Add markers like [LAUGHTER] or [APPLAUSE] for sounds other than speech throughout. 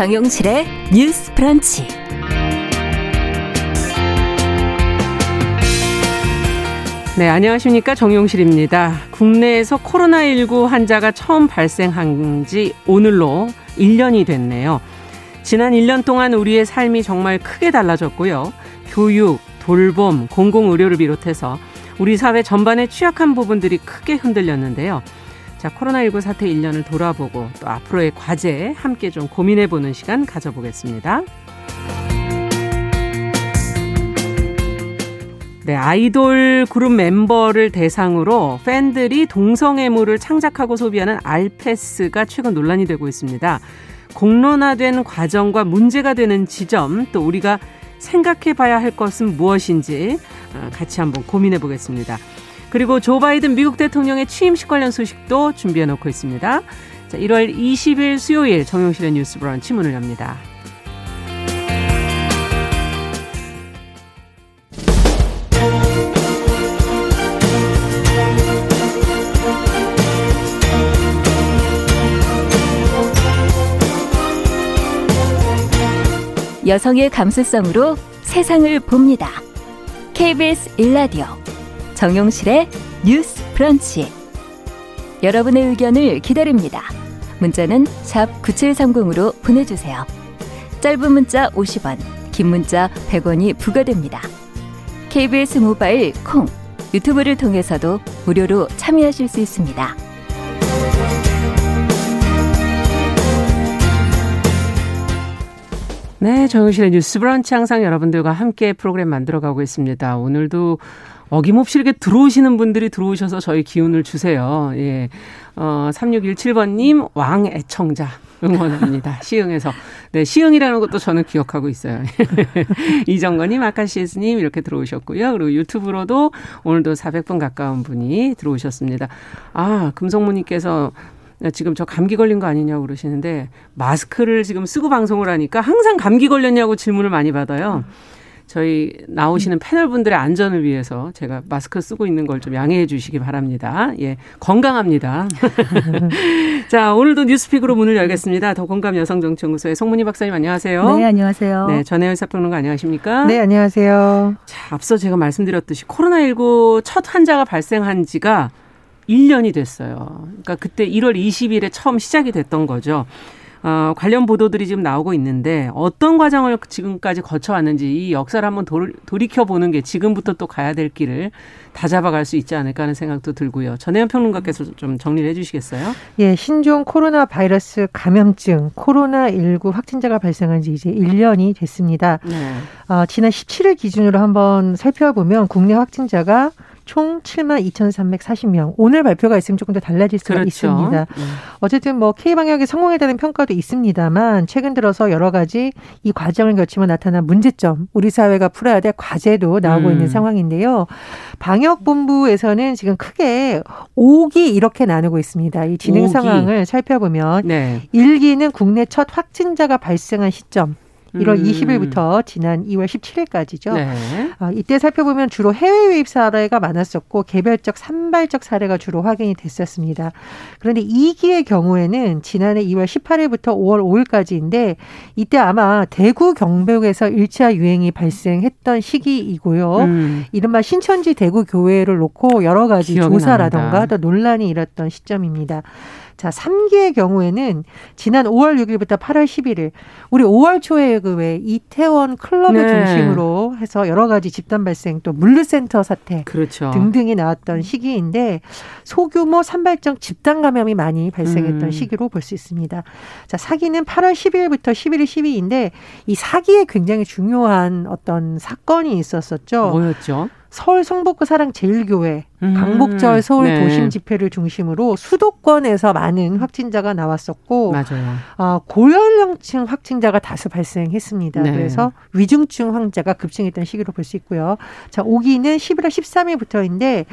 정용실의 뉴스 프런치. 네, 안녕하십니까. 정용실입니다. 국내에서 코로나19 환자가 처음 발생한 지 오늘로 1년이 됐네요. 지난 1년 동안 우리의 삶이 정말 크게 달라졌고요. 교육, 돌봄, 공공의료를 비롯해서 우리 사회 전반의 취약한 부분들이 크게 흔들렸는데요. 자, 코로나19 사태 1년을 돌아보고 또 앞으로의 과제 함께 좀 고민해 보는 시간 가져보겠습니다. 네, 아이돌 그룹 멤버를 대상으로 팬들이 동성애물을 창작하고 소비하는 알패스가 최근 논란이 되고 있습니다. 공론화된 과정과 문제가 되는 지점, 또 우리가 생각해 봐야 할 것은 무엇인지 어, 같이 한번 고민해 보겠습니다. 그리고 조 바이든 미국 대통령의 취임식 관련 소식도 준비해 놓고 있습니다. 자, 1월 20일 수요일 정용실의 뉴스 브런치 문을 엽니다. 여성의 감수성으로 세상을 봅니다. KBS 일라디오 정용실의 뉴스 브런치. 여러분의 의견을 기다립니다. 문자는 샵 9730으로 보내주세요. 짧은 문자 50원, 긴 문자 100원이 부과됩니다. KBS 모바일 콩, 유튜브를 통해서도 무료로 참여하실 수 있습니다. 네, 정영실의 뉴스 브런치 항상 여러분들과 함께 프로그램 만들어가고 있습니다. 오늘도 어김없이 이렇게 들어오시는 분들이 들어오셔서 저희 기운을 주세요. 예. 어, 3617번님, 왕 애청자. 응원합니다. [LAUGHS] 시흥에서. 네, 시흥이라는 것도 저는 기억하고 있어요. [LAUGHS] 이정건님, 아카시스님 이렇게 들어오셨고요. 그리고 유튜브로도 오늘도 400분 가까운 분이 들어오셨습니다. 아, 금성무님께서 지금 저 감기 걸린 거 아니냐고 그러시는데 마스크를 지금 쓰고 방송을 하니까 항상 감기 걸렸냐고 질문을 많이 받아요. 저희 나오시는 패널 분들의 안전을 위해서 제가 마스크 쓰고 있는 걸 좀 양해해 주시기 바랍니다. 예, 건강합니다. [LAUGHS] 자, 오늘도 뉴스픽으로 문을 열겠습니다. 더 건강 여성정치연구소의 송문희 박사님 안녕하세요. 네, 안녕하세요. 네, 전혜연 사평론가 안녕하십니까? 네, 안녕하세요. 자, 앞서 제가 말씀드렸듯이 코로나19 첫 환자가 발생한 지가 1년이 됐어요. 그러니까 그때 1월 20일에 처음 시작이 됐던 거죠. 어, 관련 보도들이 지금 나오고 있는데 어떤 과정을 지금까지 거쳐왔는지 이 역사를 한번 돌, 돌이켜보는 게 지금부터 또 가야 될 길을 다 잡아갈 수 있지 않을까 하는 생각도 들고요. 전혜연 평론가께서 좀 정리를 해 주시겠어요? 예, 신종 코로나 바이러스 감염증 코로나19 확진자가 발생한 지 이제 1년이 됐습니다. 네. 어, 지난 17일 기준으로 한번 살펴보면 국내 확진자가 총 7만 2,340명. 오늘 발표가 있으면 조금 더 달라질 수가 그렇죠. 있습니다. 음. 어쨌든 뭐 K 방역에 성공했다는 평가도 있습니다만 최근 들어서 여러 가지 이 과정을 거치며 나타난 문제점, 우리 사회가 풀어야 될 과제도 나오고 음. 있는 상황인데요. 방역 본부에서는 지금 크게 5기 이렇게 나누고 있습니다. 이 진행 5기. 상황을 살펴보면 네. 1기는 국내 첫 확진자가 발생한 시점. 1월 음. 20일부터 지난 2월 17일까지죠. 네. 어, 이때 살펴보면 주로 해외 유입 사례가 많았었고 개별적 산발적 사례가 주로 확인이 됐었습니다. 그런데 2기의 경우에는 지난해 2월 18일부터 5월 5일까지인데 이때 아마 대구 경북에서 1차 유행이 발생했던 시기이고요. 음. 이른바 신천지 대구 교회를 놓고 여러 가지 조사라던가 또 논란이 일었던 시점입니다. 자, 3기의 경우에는 지난 5월 6일부터 8월 11일 우리 5월 초에 그 왜 이태원 클럽을 네. 중심으로 해서 여러 가지 집단 발생 또 물류센터 사태 그렇죠. 등등이 나왔던 시기인데 소규모 산발적 집단 감염이 많이 발생했던 음. 시기로 볼 수 있습니다. 자, 사기는 8월 10일부터 11일 12일인데 이 사기에 굉장히 중요한 어떤 사건이 있었었죠. 뭐였죠? 서울 성북구 사랑 제일교회 음. 광복절 서울 네. 도심 집회를 중심으로 수도권에서 많은 확진자가 나왔었고 맞아요. 어, 고연령층 확진자가 다수 발생했습니다. 네. 그래서 위중증 환자가 급증했던 시기로 볼 수 있고요. 자, 5기는 11월 13일부터인데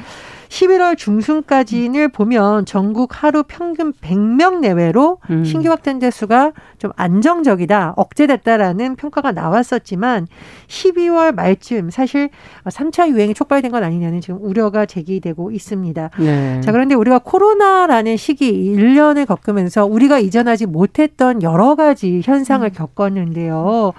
11월 중순까지를 보면 전국 하루 평균 100명 내외로 음. 신규 확진자 수가 좀 안정적이다, 억제됐다라는 평가가 나왔었지만 12월 말쯤 사실 3차 유행이 촉발된 건 아니냐는 지금 우려가 제기 되고 있습니다. 네. 자, 그런데 우리가 코로나라는 시기 1년을 겪으면서 우리가 이전하지 못했던 여러 가지 현상을 음. 겪었는데요.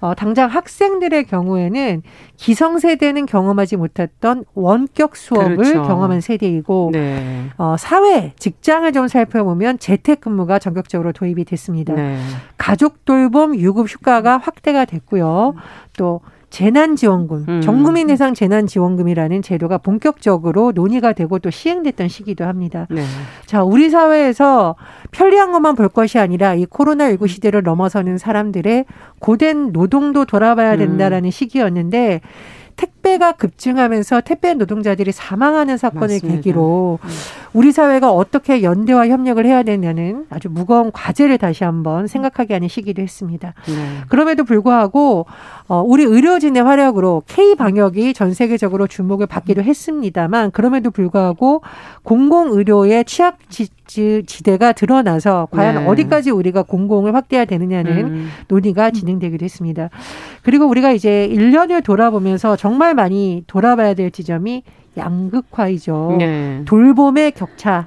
어, 당장 학생들의 경우에는 기성세대는 경험하지 못했던 원격 수업을 그렇죠. 경험한 세대이고 네. 어, 사회 직장을 좀 살펴보면 재택근무가 전격적으로 도입이 됐습니다. 네. 가족 돌봄 유급 휴가가 확대가 됐고요. 또 재난지원금, 음. 전국민 예상 재난지원금이라는 제도가 본격적으로 논의가 되고 또 시행됐던 시기도 합니다. 네. 자, 우리 사회에서 편리한 것만 볼 것이 아니라 이 코로나19 시대를 넘어서는 사람들의 고된 노동도 돌아봐야 된다라는 음. 시기였는데 택배가 급증하면서 택배 노동자들이 사망하는 사건을 맞습니다. 계기로 음. 우리 사회가 어떻게 연대와 협력을 해야 되냐는 아주 무거운 과제를 다시 한번 생각하게 하는 시기도 했습니다. 네. 그럼에도 불구하고 어, 우리 의료진의 활약으로 K 방역이 전 세계적으로 주목을 받기도 했습니다만 그럼에도 불구하고 공공 의료의 취약 지 대가 드러나서 과연 네. 어디까지 우리가 공공을 확대해야 되느냐는 음. 논의가 진행되기도 했습니다. 그리고 우리가 이제 1년을 돌아보면서 정말 많이 돌아봐야 될 지점이 양극화이죠. 네. 돌봄의 격차.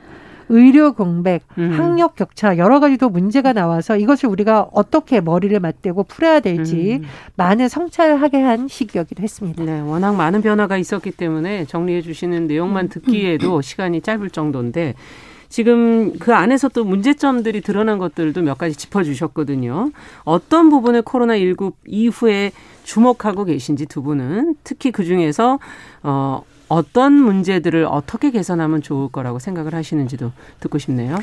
의료 공백, 음. 학력 격차 여러 가지도 문제가 나와서 이것을 우리가 어떻게 머리를 맞대고 풀어야 될지 음. 많은 성찰하게 한 시기이기도 했습니다. 네, 워낙 많은 변화가 있었기 때문에 정리해 주시는 내용만 음. 듣기에도 시간이 짧을 정도인데 지금 그 안에서 또 문제점들이 드러난 것들도 몇 가지 짚어주셨거든요. 어떤 부분을 코로나19 이후에 주목하고 계신지 두 분은 특히 그 중에서 어, 어떤 문제들을 어떻게 개선하면 좋을 거라고 생각을 하시는지도 듣고 싶네요.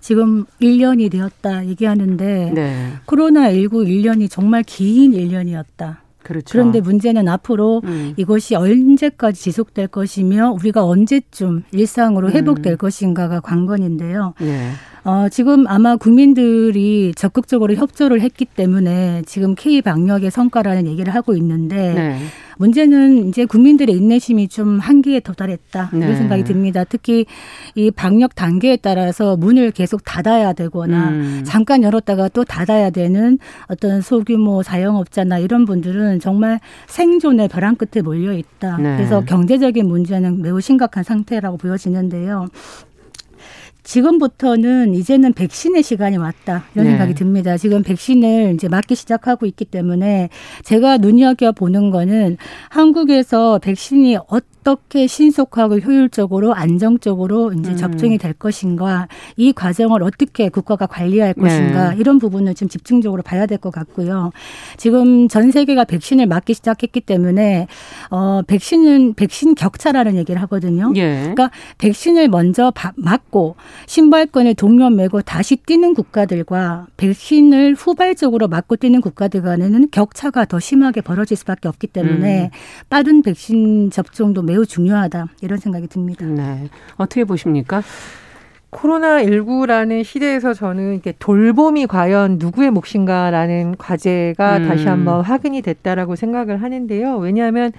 지금 1년이 되었다 얘기하는데 네. 코로나19 1년이 정말 긴 1년이었다. 그렇죠. 그런데 문제는 앞으로 음. 이것이 언제까지 지속될 것이며 우리가 언제쯤 일상으로 회복될 음. 것인가가 관건인데요. 네. 어, 지금 아마 국민들이 적극적으로 협조를 했기 때문에 지금 K 방역의 성과라는 얘기를 하고 있는데 네. 문제는 이제 국민들의 인내심이 좀 한계에 도달했다 네. 이런 생각이 듭니다. 특히 이 방역 단계에 따라서 문을 계속 닫아야 되거나 음. 잠깐 열었다가 또 닫아야 되는 어떤 소규모 자영업자나 이런 분들은 정말 생존의 벼랑 끝에 몰려 있다. 네. 그래서 경제적인 문제는 매우 심각한 상태라고 보여지는데요. 지금부터는 이제는 백신의 시간이 왔다 이런 네. 생각이 듭니다. 지금 백신을 이제 맞기 시작하고 있기 때문에 제가 눈여겨 보는 거는 한국에서 백신이 어떤 어떻게 신속하고 효율적으로 안정적으로 이제 음. 접종이 될 것인가 이 과정을 어떻게 국가가 관리할 것인가 네. 이런 부분을 좀 집중적으로 봐야 될 것 같고요. 지금 전 세계가 백신을 맞기 시작했기 때문에 어 백신은 백신 격차라는 얘기를 하거든요. 예. 그러니까 백신을 먼저 맞고 신발권을 동료 매고 다시 뛰는 국가들과 백신을 후발적으로 맞고 뛰는 국가들 간에는 격차가 더 심하게 벌어질 수밖에 없기 때문에 음. 빠른 백신 접종도 매우 매우 중요하다 이런 생각이 듭니다. 네. 어떻게 보십니까? 코로나19라는 시대에서 저는 이게 돌봄이 과연 누구의 몫인가라는 과제가 음. 다시 한번 확인이 됐다라고 생각을 하는데요. 왜냐하면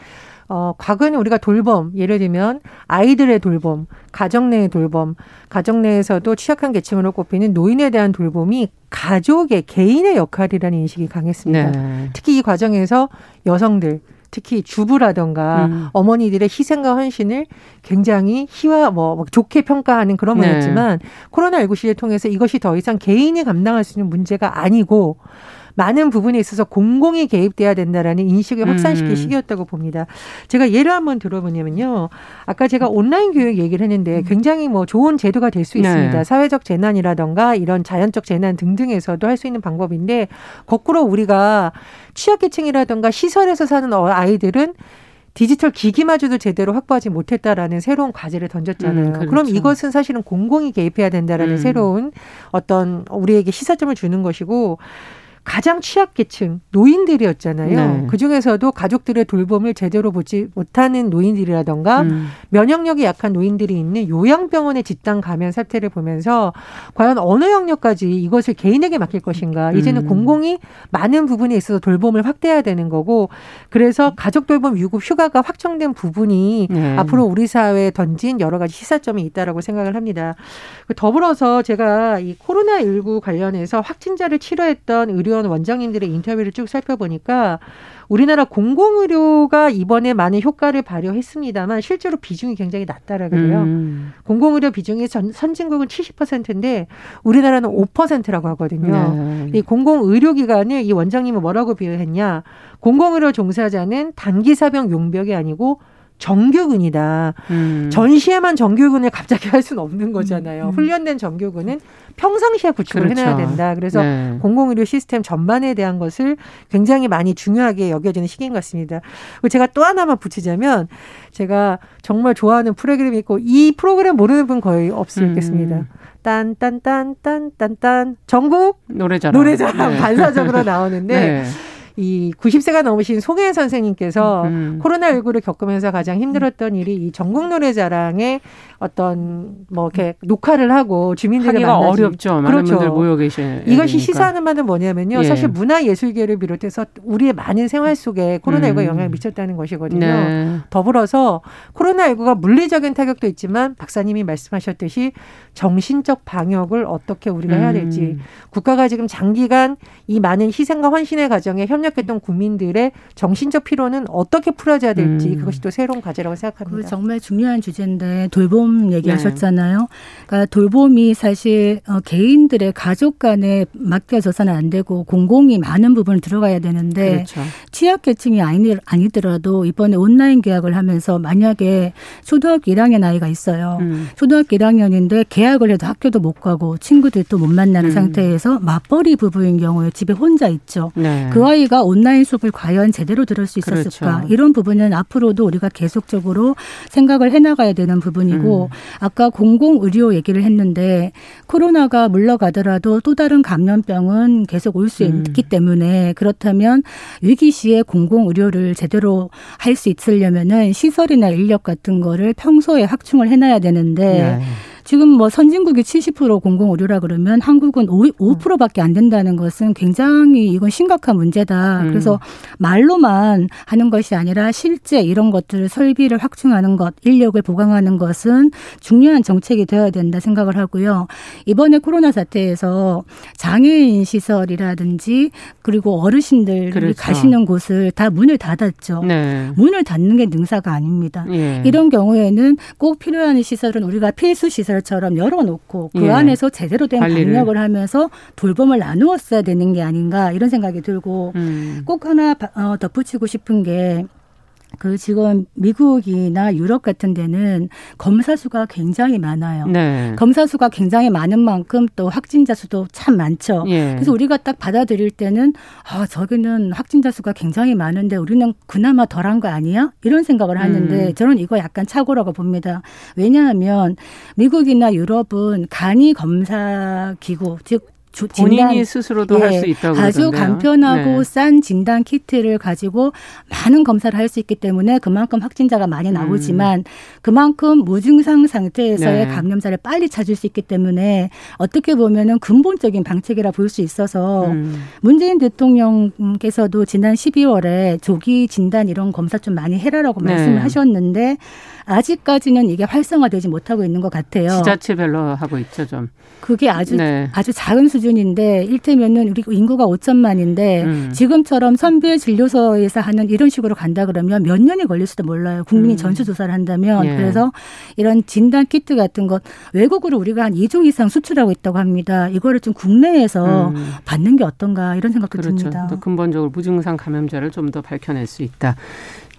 어, 과거에는 우리가 돌봄, 예를 들면 아이들의 돌봄, 가정 내의 돌봄, 가정 내에서도 취약한 계층으로 꼽히는 노인에 대한 돌봄이 가족의 개인의 역할이라는 인식이 강했습니다. 네. 특히 이 과정에서 여성들, 특히 주부라던가 음. 어머니들의 희생과 헌신을 굉장히 희화 뭐, 뭐 좋게 평가하는 그런 네. 거였지만 코로나19 시대 통해서 이것이 더 이상 개인이 감당할 수 있는 문제가 아니고 많은 부분에 있어서 공공이 개입돼야 된다라는 인식을 확산시킬 음. 시기였다고 봅니다. 제가 예를 한번 들어보냐면요. 아까 제가 온라인 교육 얘기를 했는데 음. 굉장히 뭐 좋은 제도가 될수 네. 있습니다. 네. 사회적 재난이라던가 이런 자연적 재난 등등에서도 할 수 있는 방법인데 거꾸로 우리가 취약계층이라던가 시설에서 사는 어, 아이들은 디지털 기기마저도 제대로 확보하지 못했다라는 새로운 과제를 던졌잖아요. 음, 그렇죠. 그럼 이것은 사실은 공공이 개입해야 된다라는 음. 새로운 어떤 우리에게 시사점을 주는 것이고 가장 취약계층 노인들이었잖아요. 네. 그 중에서도 가족들의 돌봄을 제대로 보지 못하는 노인들이라던가 음. 면역력이 약한 노인들이 있는 요양병원의 집단 감염 사태를 보면서 과연 어느 영역까지 이것을 개인에게 맡길 것인가. 이제는 음. 공공이 많은 부분에 있어서 돌봄을 확대해야 되는 거고 그래서 가족 돌봄 유급 휴가가 확정된 부분이 네. 앞으로 우리 사회에 던진 여러 가지 시사점이 있다라고 생각을 합니다. 더불어서 제가 이 코로나 19 관련해서 확진자를 치료했던 의료 의료원 원장님들의 인터뷰를 쭉 살펴보니까 우리나라 공공의료가 이번에 많은 효과를 발휘했습니다만 실제로 비중이 굉장히 낮다라 그래요. 음. 공공의료 비중이 전, 선진국은 70%인데 우리나라는 5%라고 하거든요. 네. 이 공공의료기관을 이 원장님은 뭐라고 비유했냐? 공공의료 종사자는 단기 사병 용병이 아니고 정규군이다. 음. 전시에만 정규군을 갑자기 할 수는 없는 거잖아요. 음. 훈련된 정규군은 평상시에 구축을 그렇죠. 해놔야 된다. 그래서 네. 공공의료 시스템 전반에 대한 것을 굉장히 많이 중요하게 여겨지는 시기인 것 같습니다. 그리고 제가 또 하나만 붙이자면 제가 정말 좋아하는 프로그램이 있고 이 프로그램 모르는 분 거의 없겠습니다. 음. 딴딴딴딴딴딴 전국 노래자랑, 노래자랑 네. 반사적으로 나오는데 [LAUGHS] 네. 이 90세가 넘으신 송혜 선생님께서 음. 코로나19를 겪으면서 가장 힘들었던 일이 이 전국 노래자랑에 어떤 뭐 이렇게 녹화를 하고 주민들과 만나지 어렵죠. 그렇죠. 분들 모여 계신 이것이 시사하는 바는 뭐냐면요. 예. 사실 문화 예술계를 비롯해서 우리의 많은 생활 속에 코로나19가 음. 영향을 미쳤다는 것이거든요. 네. 더불어서 코로나19가 물리적인 타격도 있지만 박사님이 말씀하셨듯이 정신적 방역을 어떻게 우리가 해야 될지 음. 국가가 지금 장기간 이 많은 희생과 헌신의 과정에 협력 했던 국민들의 정신적 피로는 어떻게 풀어져야 될지 음. 그것이 또 새로운 과제라고 생각합니다. 정말 중요한 주제인데 돌봄 얘기하셨잖아요. 네. 그러니까 돌봄이 사실 어, 개인들의 가족 간에 맡겨져서는 안 되고 공공이 많은 부분을 들어가야 되는데 그렇죠. 취약계층이 아니, 아니더라도 이번에 온라인 계약을 하면서 만약에 초등학교 1학년 아이가 있어요. 음. 초등학교 1학년인데 계약을 해도 학교도 못 가고 친구들도 못 만나는 음. 상태에서 맞벌이 부부인 경우에 집에 혼자 있죠. 네. 그 아이가 온라인 수업을 과연 제대로 들을 수 있었을까? 그렇죠. 이런 부분은 앞으로도 우리가 계속적으로 생각을 해나가야 되는 부분이고 음. 아까 공공 의료 얘기를 했는데 코로나가 물러가더라도 또 다른 감염병은 계속 올수 음. 있기 때문에 그렇다면 위기 시에 공공 의료를 제대로 할 수 있으려면은 시설이나 인력 같은 거를 평소에 확충을 해놔야 되는데 네. 지금 뭐 선진국이 70% 공공의료라 그러면 한국은 5, 5%밖에 안 된다는 것은 굉장히 이건 심각한 문제다. 음. 그래서 말로만 하는 것이 아니라 실제 이런 것들을 설비를 확충하는 것, 인력을 보강하는 것은 중요한 정책이 되어야 된다 생각을 하고요. 이번에 코로나 사태에서 장애인 시설이라든지 그리고 어르신들이 그렇죠. 가시는 곳을 다 문을 닫았죠. 네. 문을 닫는 게 능사가 아닙니다. 예. 이런 경우에는 꼭 필요한 시설은 우리가 필수 시설 시설처럼 열어놓고 그 예. 안에서 제대로 된 관리를. 방역을 하면서 돌봄을 나누었어야 되는 게 아닌가 이런 생각이 들고 음. 꼭 하나 어, 덧붙이고 싶은 게 그 지금 미국이나 유럽 같은 데는 검사 수가 굉장히 많아요. 네. 검사 수가 굉장히 많은 만큼 또 확진자 수도 참 많죠. 예. 그래서 우리가 딱 받아들일 때는 아 저기는 확진자 수가 굉장히 많은데 우리는 그나마 덜한 거 아니야? 이런 생각을 하는데 음. 저는 이거 약간 착오라고 봅니다. 왜냐하면 미국이나 유럽은 간이 검사 기구 즉 본인이 스스로도 예, 할수 있다고 아주 그러던데요. 간편하고 네. 싼 진단 키트를 가지고 많은 검사를 할 수 있기 때문에 그만큼 확진자가 많이 음. 나오지만 음. 그만큼 무증상 상태에서의 네. 감염자를 빨리 찾을 수 있기 때문에 어떻게 보면은 근본적인 방책이라 볼 수 있어서 음. 문재인 대통령께서도 지난 12월에 조기 진단 이런 검사 좀 많이 해라라고 네. 말씀을 하셨는데 아직까지는 이게 활성화되지 못하고 있는 것 같아요. 지자체별로 하고 있죠, 좀. 그게 아주 네. 아주 작은 수준 인데 일테면은 우리 인구가 5천만인데 음. 지금처럼 선별 진료소에서 하는 이런 식으로 간다 그러면 몇 년이 걸릴지도 몰라요. 국민이 음. 전수 조사를 한다면 예. 그래서 이런 진단 키트 같은 것 외국으로 우리가 한 2조 이상 수출하고 있다고 합니다. 이거를 좀 국내에서 음. 받는 게 어떤가 이런 생각도 그렇죠. 듭니다. 또 근본적으로 무증상 감염자를 좀 더 밝혀낼 수 있다.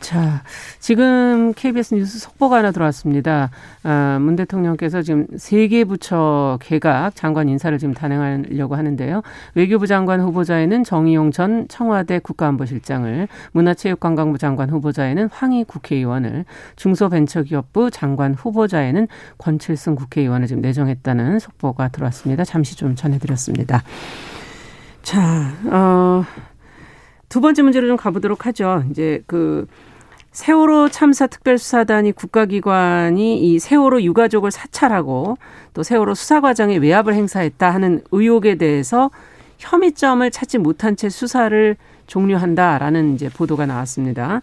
자, 지금 KBS 뉴스 속보가 하나 들어왔습니다. 아, 문 대통령께서 지금 세 개 부처 개각 장관 인사를 지금 단행하려고 하는데요. 외교부 장관 후보자에는 정의용 전 청와대 국가안보실장을, 문화체육관광부 장관 후보자에는 황희 국회의원을, 중소벤처기업부 장관 후보자에는 권칠승 국회의원을 지금 내정했다는 속보가 들어왔습니다. 잠시 좀 전해드렸습니다. 자, 어, 두 번째 문제로 좀 가보도록 하죠. 이제 그 세월호 참사 특별수사단이 국가기관이 이 세월호 유가족을 사찰하고 또 세월호 수사 과정에 외압을 행사했다 하는 의혹에 대해서 혐의점을 찾지 못한 채 수사를 종료한다라는 이제 보도가 나왔습니다.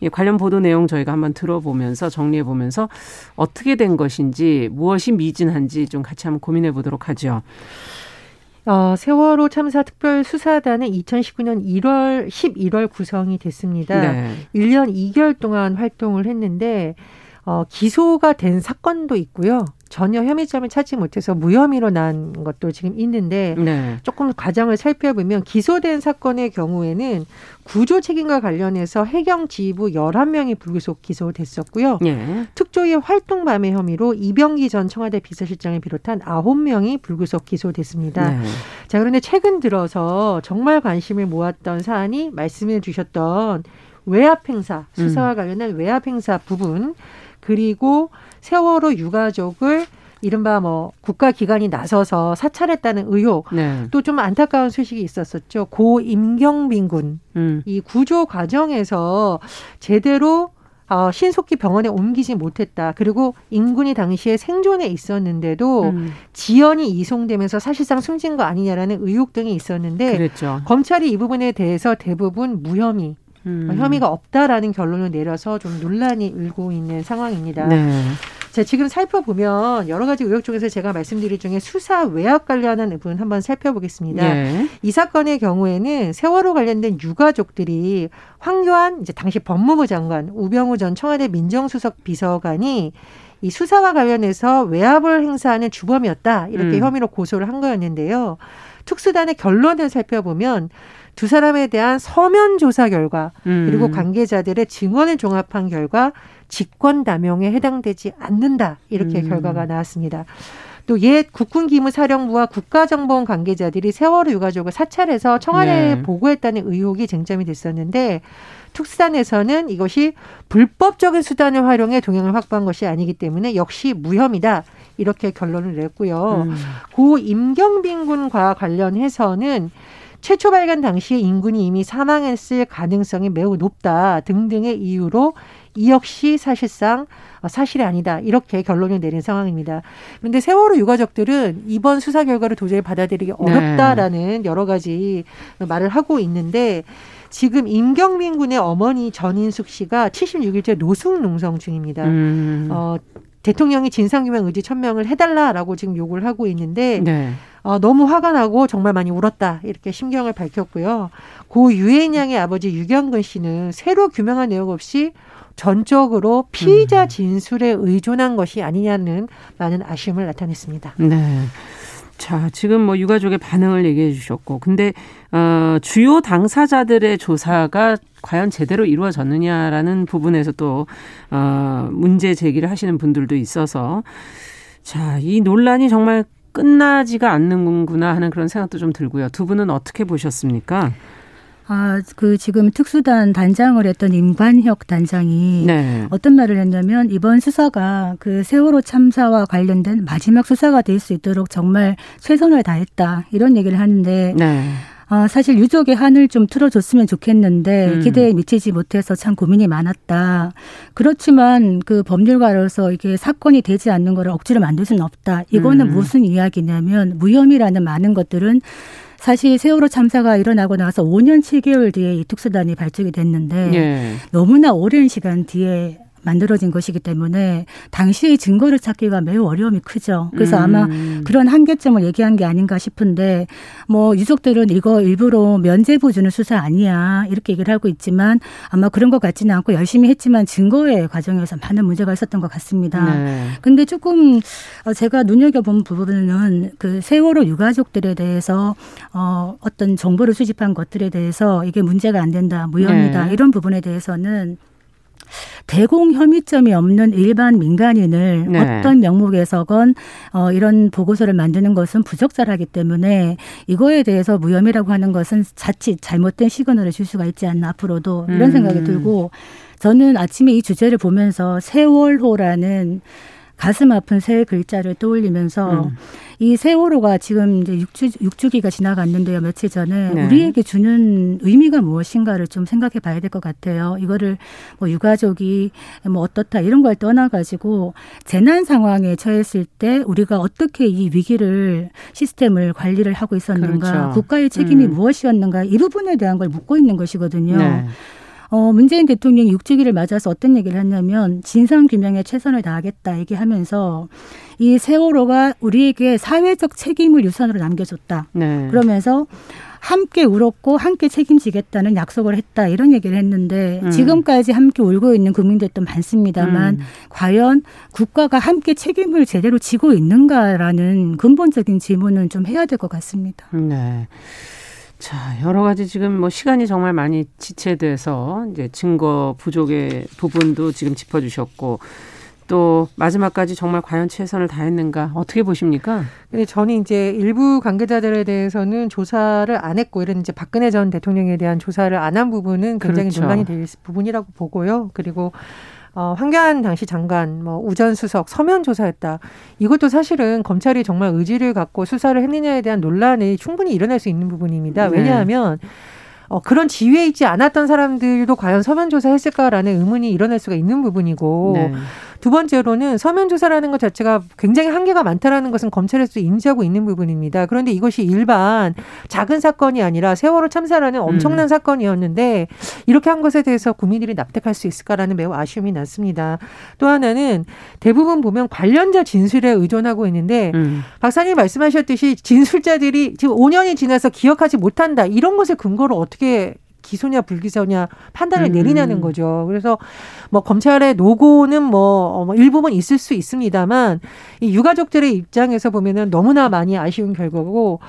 이 관련 보도 내용 저희가 한번 들어보면서 정리해 보면서 어떻게 된 것인지 무엇이 미진한지 좀 같이 한번 고민해 보도록 하죠. 어, 세월호 참사 특별 수사단은 2019년 1월 11월 구성이 됐습니다. 네. 1년 2개월 동안 활동을 했는데 어, 기소가 된 사건도 있고요. 전혀 혐의점을 찾지 못해서 무혐의로 난 것도 지금 있는데 네. 조금 과정을 살펴보면 기소된 사건의 경우에는 구조 책임과 관련해서 해경 지휘부 11명이 불구속 기소됐었고요. 네. 특조위 활동 밤의 혐의로 이병기 전 청와대 비서실장을 비롯한 9명이 불구속 기소됐습니다. 네. 자, 그런데 최근 들어서 정말 관심을 모았던 사안이 말씀해 주셨던 외압 행사, 수사와 음. 관련된 외압 행사 부분 그리고 세월호 유가족을 이른바 뭐 국가기관이 나서서 사찰했다는 의혹 네. 또좀 안타까운 소식이 있었었죠. 고 임경빈 군. 음. 이 구조 과정에서 제대로 어, 신속히 병원에 옮기지 못했다. 그리고 인군이 당시에 생존에 있었는데도 음. 지연이 이송되면서 사실상 숨진 거 아니냐라는 의혹 등이 있었는데 그랬죠. 검찰이 이 부분에 대해서 대부분 무혐의 음. 혐의가 없다라는 결론을 내려서 좀 논란이 일고 있는 상황입니다. 네. 자, 지금 살펴보면 여러 가지 의혹 중에서 제가 말씀드릴 중에 수사 외압 관련한 부분 한번 살펴보겠습니다. 네. 이 사건의 경우에는 세월호 관련된 유가족들이 황교안 이제 당시 법무부 장관 우병우 전 청와대 민정수석 비서관이 이 수사와 관련해서 외압을 행사하는 주범이었다 이렇게 음. 혐의로 고소를 한 거였는데요. 특수단의 결론을 살펴보면 두 사람에 대한 서면 조사 결과 음. 그리고 관계자들의 증언을 종합한 결과 직권남용에 해당되지 않는다 이렇게 음. 결과가 나왔습니다. 또 옛 국군기무사령부와 국가정보원 관계자들이 세월호 유가족을 사찰해서 청와대에 네. 보고했다는 의혹이 쟁점이 됐었는데 특수단에서는 이것이 불법적인 수단을 활용해 동향을 확보한 것이 아니기 때문에 역시 무혐의다 이렇게 결론을 냈고요. 음. 고 임경빈 군과 관련해서는 최초 발견 당시에 인군이 이미 사망했을 가능성이 매우 높다 등등의 이유로 이 역시 사실상 사실이 아니다 이렇게 결론을 내린 상황입니다. 그런데 세월호 유가족들은 이번 수사 결과를 도저히 받아들이기 네. 어렵다라는 네. 여러 가지 말을 하고 있는데 지금 임경민 군의 어머니 전인숙 씨가 76일째 노숙 농성 중입니다. 음. 어, 대통령이 진상규명 의지 천명을 해달라라고 지금 요구를 하고 있는데 네. 어, 너무 화가 나고 정말 많이 울었다 이렇게 심경을 밝혔고요. 고 유해인 양의 아버지 유경근 씨는 새로 규명한 내용 없이 전적으로 피의자 음. 진술에 의존한 것이 아니냐는 많은 아쉬움을 나타냈습니다. 네. 자, 지금 뭐 유가족의 반응을 얘기해 주셨고, 근데, 어, 주요 당사자들의 조사가 과연 제대로 이루어졌느냐라는 부분에서 또, 어, 문제 제기를 하시는 분들도 있어서, 자, 이 논란이 정말 끝나지가 않는구나 하는 그런 생각도 좀 들고요. 두 분은 어떻게 보셨습니까? 아, 그 지금 특수단 단장을 했던 임관혁 단장이 네. 어떤 말을 했냐면 이번 수사가 그 세월호 참사와 관련된 마지막 수사가 될 수 있도록 정말 최선을 다했다 이런 얘기를 하는데 네. 어, 사실 유족의 한을 좀 틀어줬으면 좋겠는데 음. 기대에 미치지 못해서 참 고민이 많았다. 그렇지만 그 법률가로서 이게 사건이 되지 않는 거를 억지로 만들 수는 없다. 이거는 음. 무슨 이야기냐면 무혐의라는 많은 것들은 사실 세월호 참사가 일어나고 나서 5년 7개월 뒤에 이 특수단이 발족이 됐는데 예. 너무나 오랜 시간 뒤에 만들어진 것이기 때문에 당시의 증거를 찾기가 매우 어려움이 크죠. 그래서 음. 아마 그런 한계점을 얘기한 게 아닌가 싶은데 뭐 유족들은 이거 일부러 면제부 주는 수사 아니야 이렇게 얘기를 하고 있지만 아마 그런 것 같지는 않고 열심히 했지만 증거의 과정에서 많은 문제가 있었던 것 같습니다. 네. 근데 조금 어, 제가 눈여겨본 부분은 그 세월호 유가족들에 대해서 어 어떤 정보를 수집한 것들에 대해서 이게 문제가 안 된다 무혐의다 네. 이런 부분에 대해서는 대공 혐의점이 없는 일반 민간인을 네. 어떤 명목에서건 어, 이런 보고서를 만드는 것은 부적절하기 때문에 이거에 대해서 무혐의라고 하는 것은 자칫 잘못된 시그널을 줄 수가 있지 않나 앞으로도 이런 음. 생각이 들고 저는 아침에 이 주제를 보면서 세월호라는 가슴 아픈 새 글자를 떠올리면서 음. 이 세월호가 지금 이제 6주, 6주 기가 지나갔는데요. 며칠 전에 네. 우리에게 주는 의미가 무엇인가를 좀 생각해 봐야 될 것 같아요. 이거를 뭐 유가족이 뭐 어떻다 이런 걸 떠나가지고 재난 상황에 처했을 때 우리가 어떻게 이 위기를 시스템을 관리를 하고 있었는가 그렇죠. 국가의 책임이 음. 무엇이었는가 이 부분에 대한 걸 묻고 있는 것이거든요. 네. 어, 문재인 대통령이 6주기를 맞아서 어떤 얘기를 했냐면 진상 규명에 최선을 다하겠다 얘기하면서 이 세월호가 우리에게 사회적 책임을 유산으로 남겨줬다. 네. 그러면서 함께 울었고 함께 책임지겠다는 약속을 했다 이런 얘기를 했는데 음. 지금까지 함께 울고 있는 국민들도 많습니다만 음. 과연 국가가 함께 책임을 제대로 지고 있는가라는 근본적인 질문은 좀 해야 될 것 같습니다. 네. 자, 여러 가지 지금 뭐 시간이 정말 많이 지체돼서 이제 증거 부족의 부분도 지금 짚어주셨고 또 마지막까지 정말 과연 최선을 다했는가 어떻게 보십니까? 근데 저는 이제 일부 관계자들에 대해서는 조사를 안 했고 이런 이제 박근혜 전 대통령에 대한 조사를 안 한 부분은 굉장히 그렇죠. 논란이 될 부분이라고 보고요. 그리고 어, 황교안 당시 장관, 뭐 우전 수석 서면 조사했다. 이것도 사실은 검찰이 정말 의지를 갖고 수사를 했느냐에 대한 논란이 충분히 일어날 수 있는 부분입니다. 네. 왜냐하면 네. 어, 그런 지위에 있지 않았던 사람들도 과연 서면 조사했을까라는 의문이 일어날 수가 있는 부분이고 네. 두 번째로는 서면 조사라는 것 자체가 굉장히 한계가 많다라는 것은 검찰에서 인지하고 있는 부분입니다. 그런데 이것이 일반 작은 사건이 아니라 세월호 참사라는 엄청난 음. 사건이었는데 이렇게 한 것에 대해서 국민들이 납득할 수 있을까라는 매우 아쉬움이 났습니다. 또 하나는 대부분 보면 관련자 진술에 의존하고 있는데 음. 박사님 말씀하셨듯이 진술자들이 지금 5년이 지나서 기억하지 못한다 이런 것을 근거로 어떻게 기소냐 불기소냐 판단을 음. 내리냐는 거죠. 그래서 뭐 검찰의 노고는 뭐, 어, 뭐 일부분 있을 수 있습니다만 이 유가족들의 입장에서 보면은 너무나 많이 아쉬운 결과고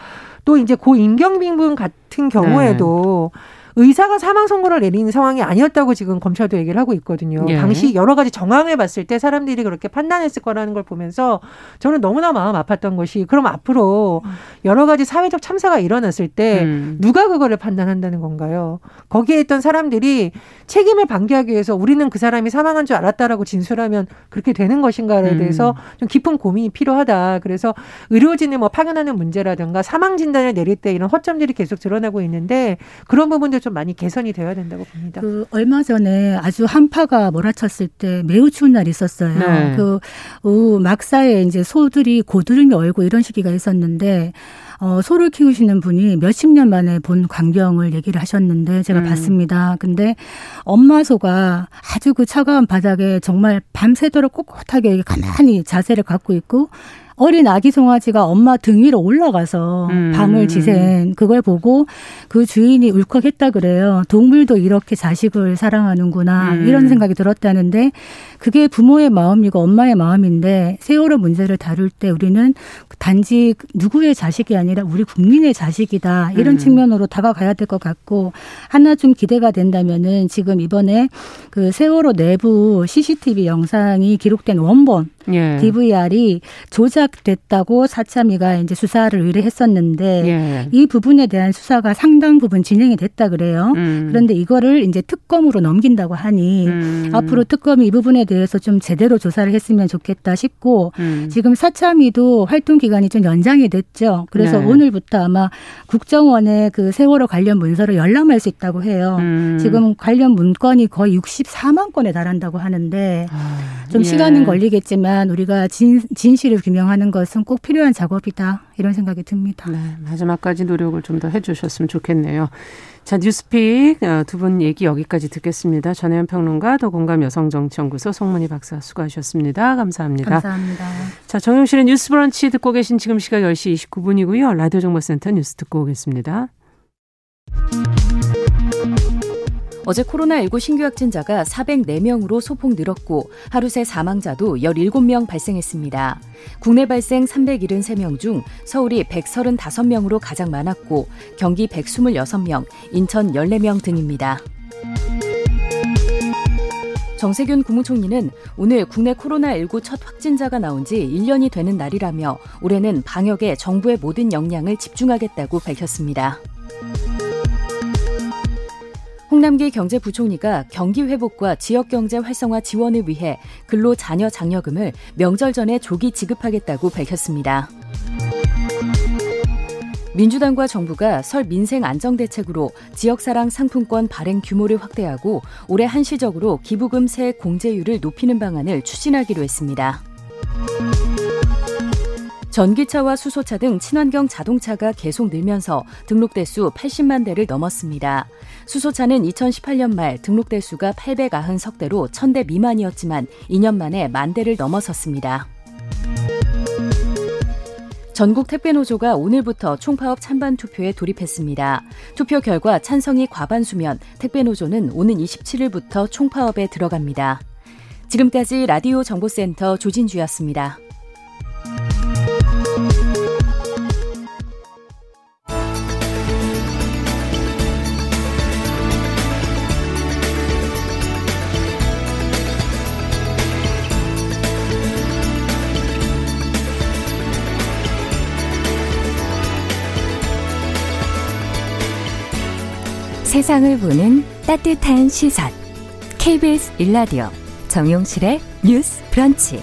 또 이제 고 임경빈 분 같은 경우에도 네. 의사가 사망 선고를 내리는 상황이 아니었다고 지금 검찰도 얘기를 하고 있거든요. 예. 당시 여러 가지 정황을 봤을 때 사람들이 그렇게 판단했을 거라는 걸 보면서 저는 너무나 마음 아팠던 것이 그럼 앞으로 여러 가지 사회적 참사가 일어났을 때 음. 누가 그거를 판단한다는 건가요? 거기에 있던 사람들이 책임을 방기하기 위해서 우리는 그 사람이 사망한 줄 알았다라고 진술하면 그렇게 되는 것인가에 음. 대해서 음. 좀 깊은 고민이 필요하다. 그래서 의료진을 뭐 파견하는 문제라든가 사망 진단을 내릴 때 이런 허점들이 계속 드러나고 있는데 그런 부분들 좀 많이 개선이 되어야 된다고 봅니다. 그 얼마 전에 아주 한파가 몰아쳤을 때 매우 추운 날이 있었어요. 네. 그 오, 막사에 이제 소들이 고드름이 얼고 이런 시기가 있었는데 어, 소를 키우시는 분이 몇십 년 만에 본 광경을 얘기를 하셨는데 제가 음. 봤습니다. 근데 엄마 소가 아주 그 차가운 바닥에 정말 밤새도록 꼿꼿하게 가만히 자세를 갖고 있고 어린 아기 송아지가 엄마 등 위로 올라가서 음. 밤을 지샌 그걸 보고 그 주인이 울컥했다 그래요. 동물도 이렇게 자식을 사랑하는구나 음. 이런 생각이 들었다는데 그게 부모의 마음이고 엄마의 마음인데 세월호 문제를 다룰 때 우리는 단지 누구의 자식이 아니라 우리 국민의 자식이다 이런 음. 측면으로 다가가야 될 것 같고 하나 좀 기대가 된다면은 지금 이번에 그 세월호 내부 CCTV 영상이 기록된 원본 예. DVR이 조작됐다고 사참위가 이제 수사를 의뢰했었는데 예. 이 부분에 대한 수사가 상당 부분 진행이 됐다 그래요. 음. 그런데 이거를 이제 특검으로 넘긴다고 하니 음. 앞으로 특검이 이 부분에 대해 서 좀 제대로 조사를 했으면 좋겠다 싶고 음. 지금 사참위도 활동 기간이 좀 연장이 됐죠. 그래서 네. 오늘부터 아마 국정원에 그 세월호 관련 문서를 열람할 수 있다고 해요. 음. 지금 관련 문건이 거의 64만 건에 달한다고 하는데 아, 좀 예. 시간은 걸리겠지만 우리가 진, 진실을 규명하는 것은 꼭 필요한 작업이다 이런 생각이 듭니다. 네, 마지막까지 노력을 좀 더 해주셨으면 좋겠네요. 자, 뉴스픽 어, 두분 얘기 여기까지 듣겠습니다. 전혜연 평론가, 더 공감 여성정치연구소 송문희 박사 수고하셨습니다. 감사합니다. 감사합니다. 자, 정용실의 뉴스 브런치 듣고 계신 지금 시각 10시 29분이고요. 라디오 정보센터 뉴스 듣고 오겠습니다. 어제 코로나19 신규 확진자가 404명으로 소폭 늘었고 하루 새 사망자도 17명 발생했습니다. 국내 발생 373명 중 서울이 135명으로 가장 많았고 경기 126명, 인천 14명 등입니다. 정세균 국무총리는 오늘 국내 코로나19 첫 확진자가 나온 지 1년이 되는 날이라며 올해는 방역에 정부의 모든 역량을 집중하겠다고 밝혔습니다. 홍남기 경제부총리가 경기 회복과 지역 경제 활성화 지원을 위해 근로 자녀 장려금을 명절 전에 조기 지급하겠다고 밝혔습니다. 민주당과 정부가 설 민생 안정 대책으로 지역사랑 상품권 발행 규모를 확대하고 올해 한시적으로 기부금 세액 공제율을 높이는 방안을 추진하기로 했습니다. 전기차와 수소차 등 친환경 자동차가 계속 늘면서 등록 대 수 80만 대를 넘었습니다. 수소차는 2018년 말 등록 대 수가 890석 대로 1000대 미만이었지만 2년 만에 만 대를 넘어섰습니다. 전국 택배노조가 오늘부터 총파업 찬반 투표에 돌입했습니다. 투표 결과 찬성이 과반수면 택배노조는 오는 27일부터 총파업에 들어갑니다. 지금까지 라디오 정보센터 조진주였습니다. 세상을 보는 따뜻한 시선. KBS 일라디오 정용실의 뉴스 브런치.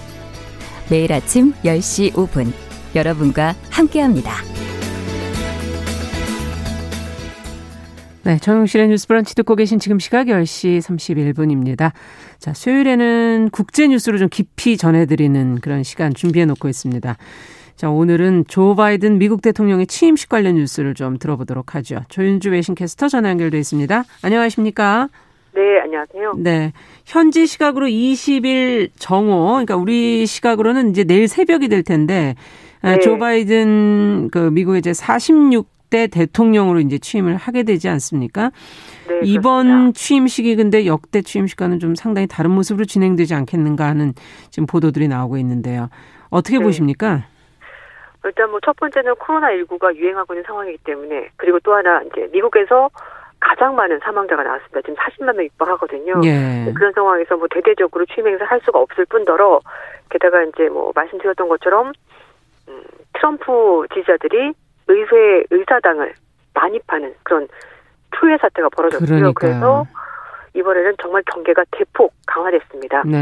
매일 아침 10시 5분 여러분과 함께합니다. 네, 정용실의 뉴스 브런치 듣고 계신 지금 시각 10시 31분입니다. 자, 수요일에는 국제 뉴스를 좀 깊이 전해드리는 그런 시간 준비해 놓고 있습니다. 자, 오늘은 조 바이든 미국 대통령의 취임식 관련 뉴스를 좀 들어보도록 하죠. 조윤주 외신캐스터 전화 연결돼 있습니다. 안녕하십니까? 네, 안녕하세요. 네. 현지 시각으로 20일 정오, 그러니까 우리 시각으로는 이제 내일 새벽이 될 텐데, 아, 네. 조 바이든 그 미국의 이제 46대 대통령으로 이제 취임을 하게 되지 않습니까? 네, 이번 그렇습니다. 취임식이 근데 역대 취임식과는 좀 상당히 다른 모습으로 진행되지 않겠는가 하는 지금 보도들이 나오고 있는데요. 어떻게 네. 보십니까? 일단 뭐 첫 번째는 코로나19가 유행하고 있는 상황이기 때문에 그리고 또 하나 이제 미국에서 가장 많은 사망자가 나왔습니다. 지금 40만 명 육박하거든요. 예. 그런 상황에서 뭐 대대적으로 취임 행사 할 수가 없을 뿐더러 게다가 이제 뭐 말씀드렸던 것처럼 음, 트럼프 지지자들이 의회 의사당을 난입하는 그런 투회 사태가 벌어졌고요. 그러니까요. 그래서 이번에는 정말 경계가 대폭 강화됐습니다. 네.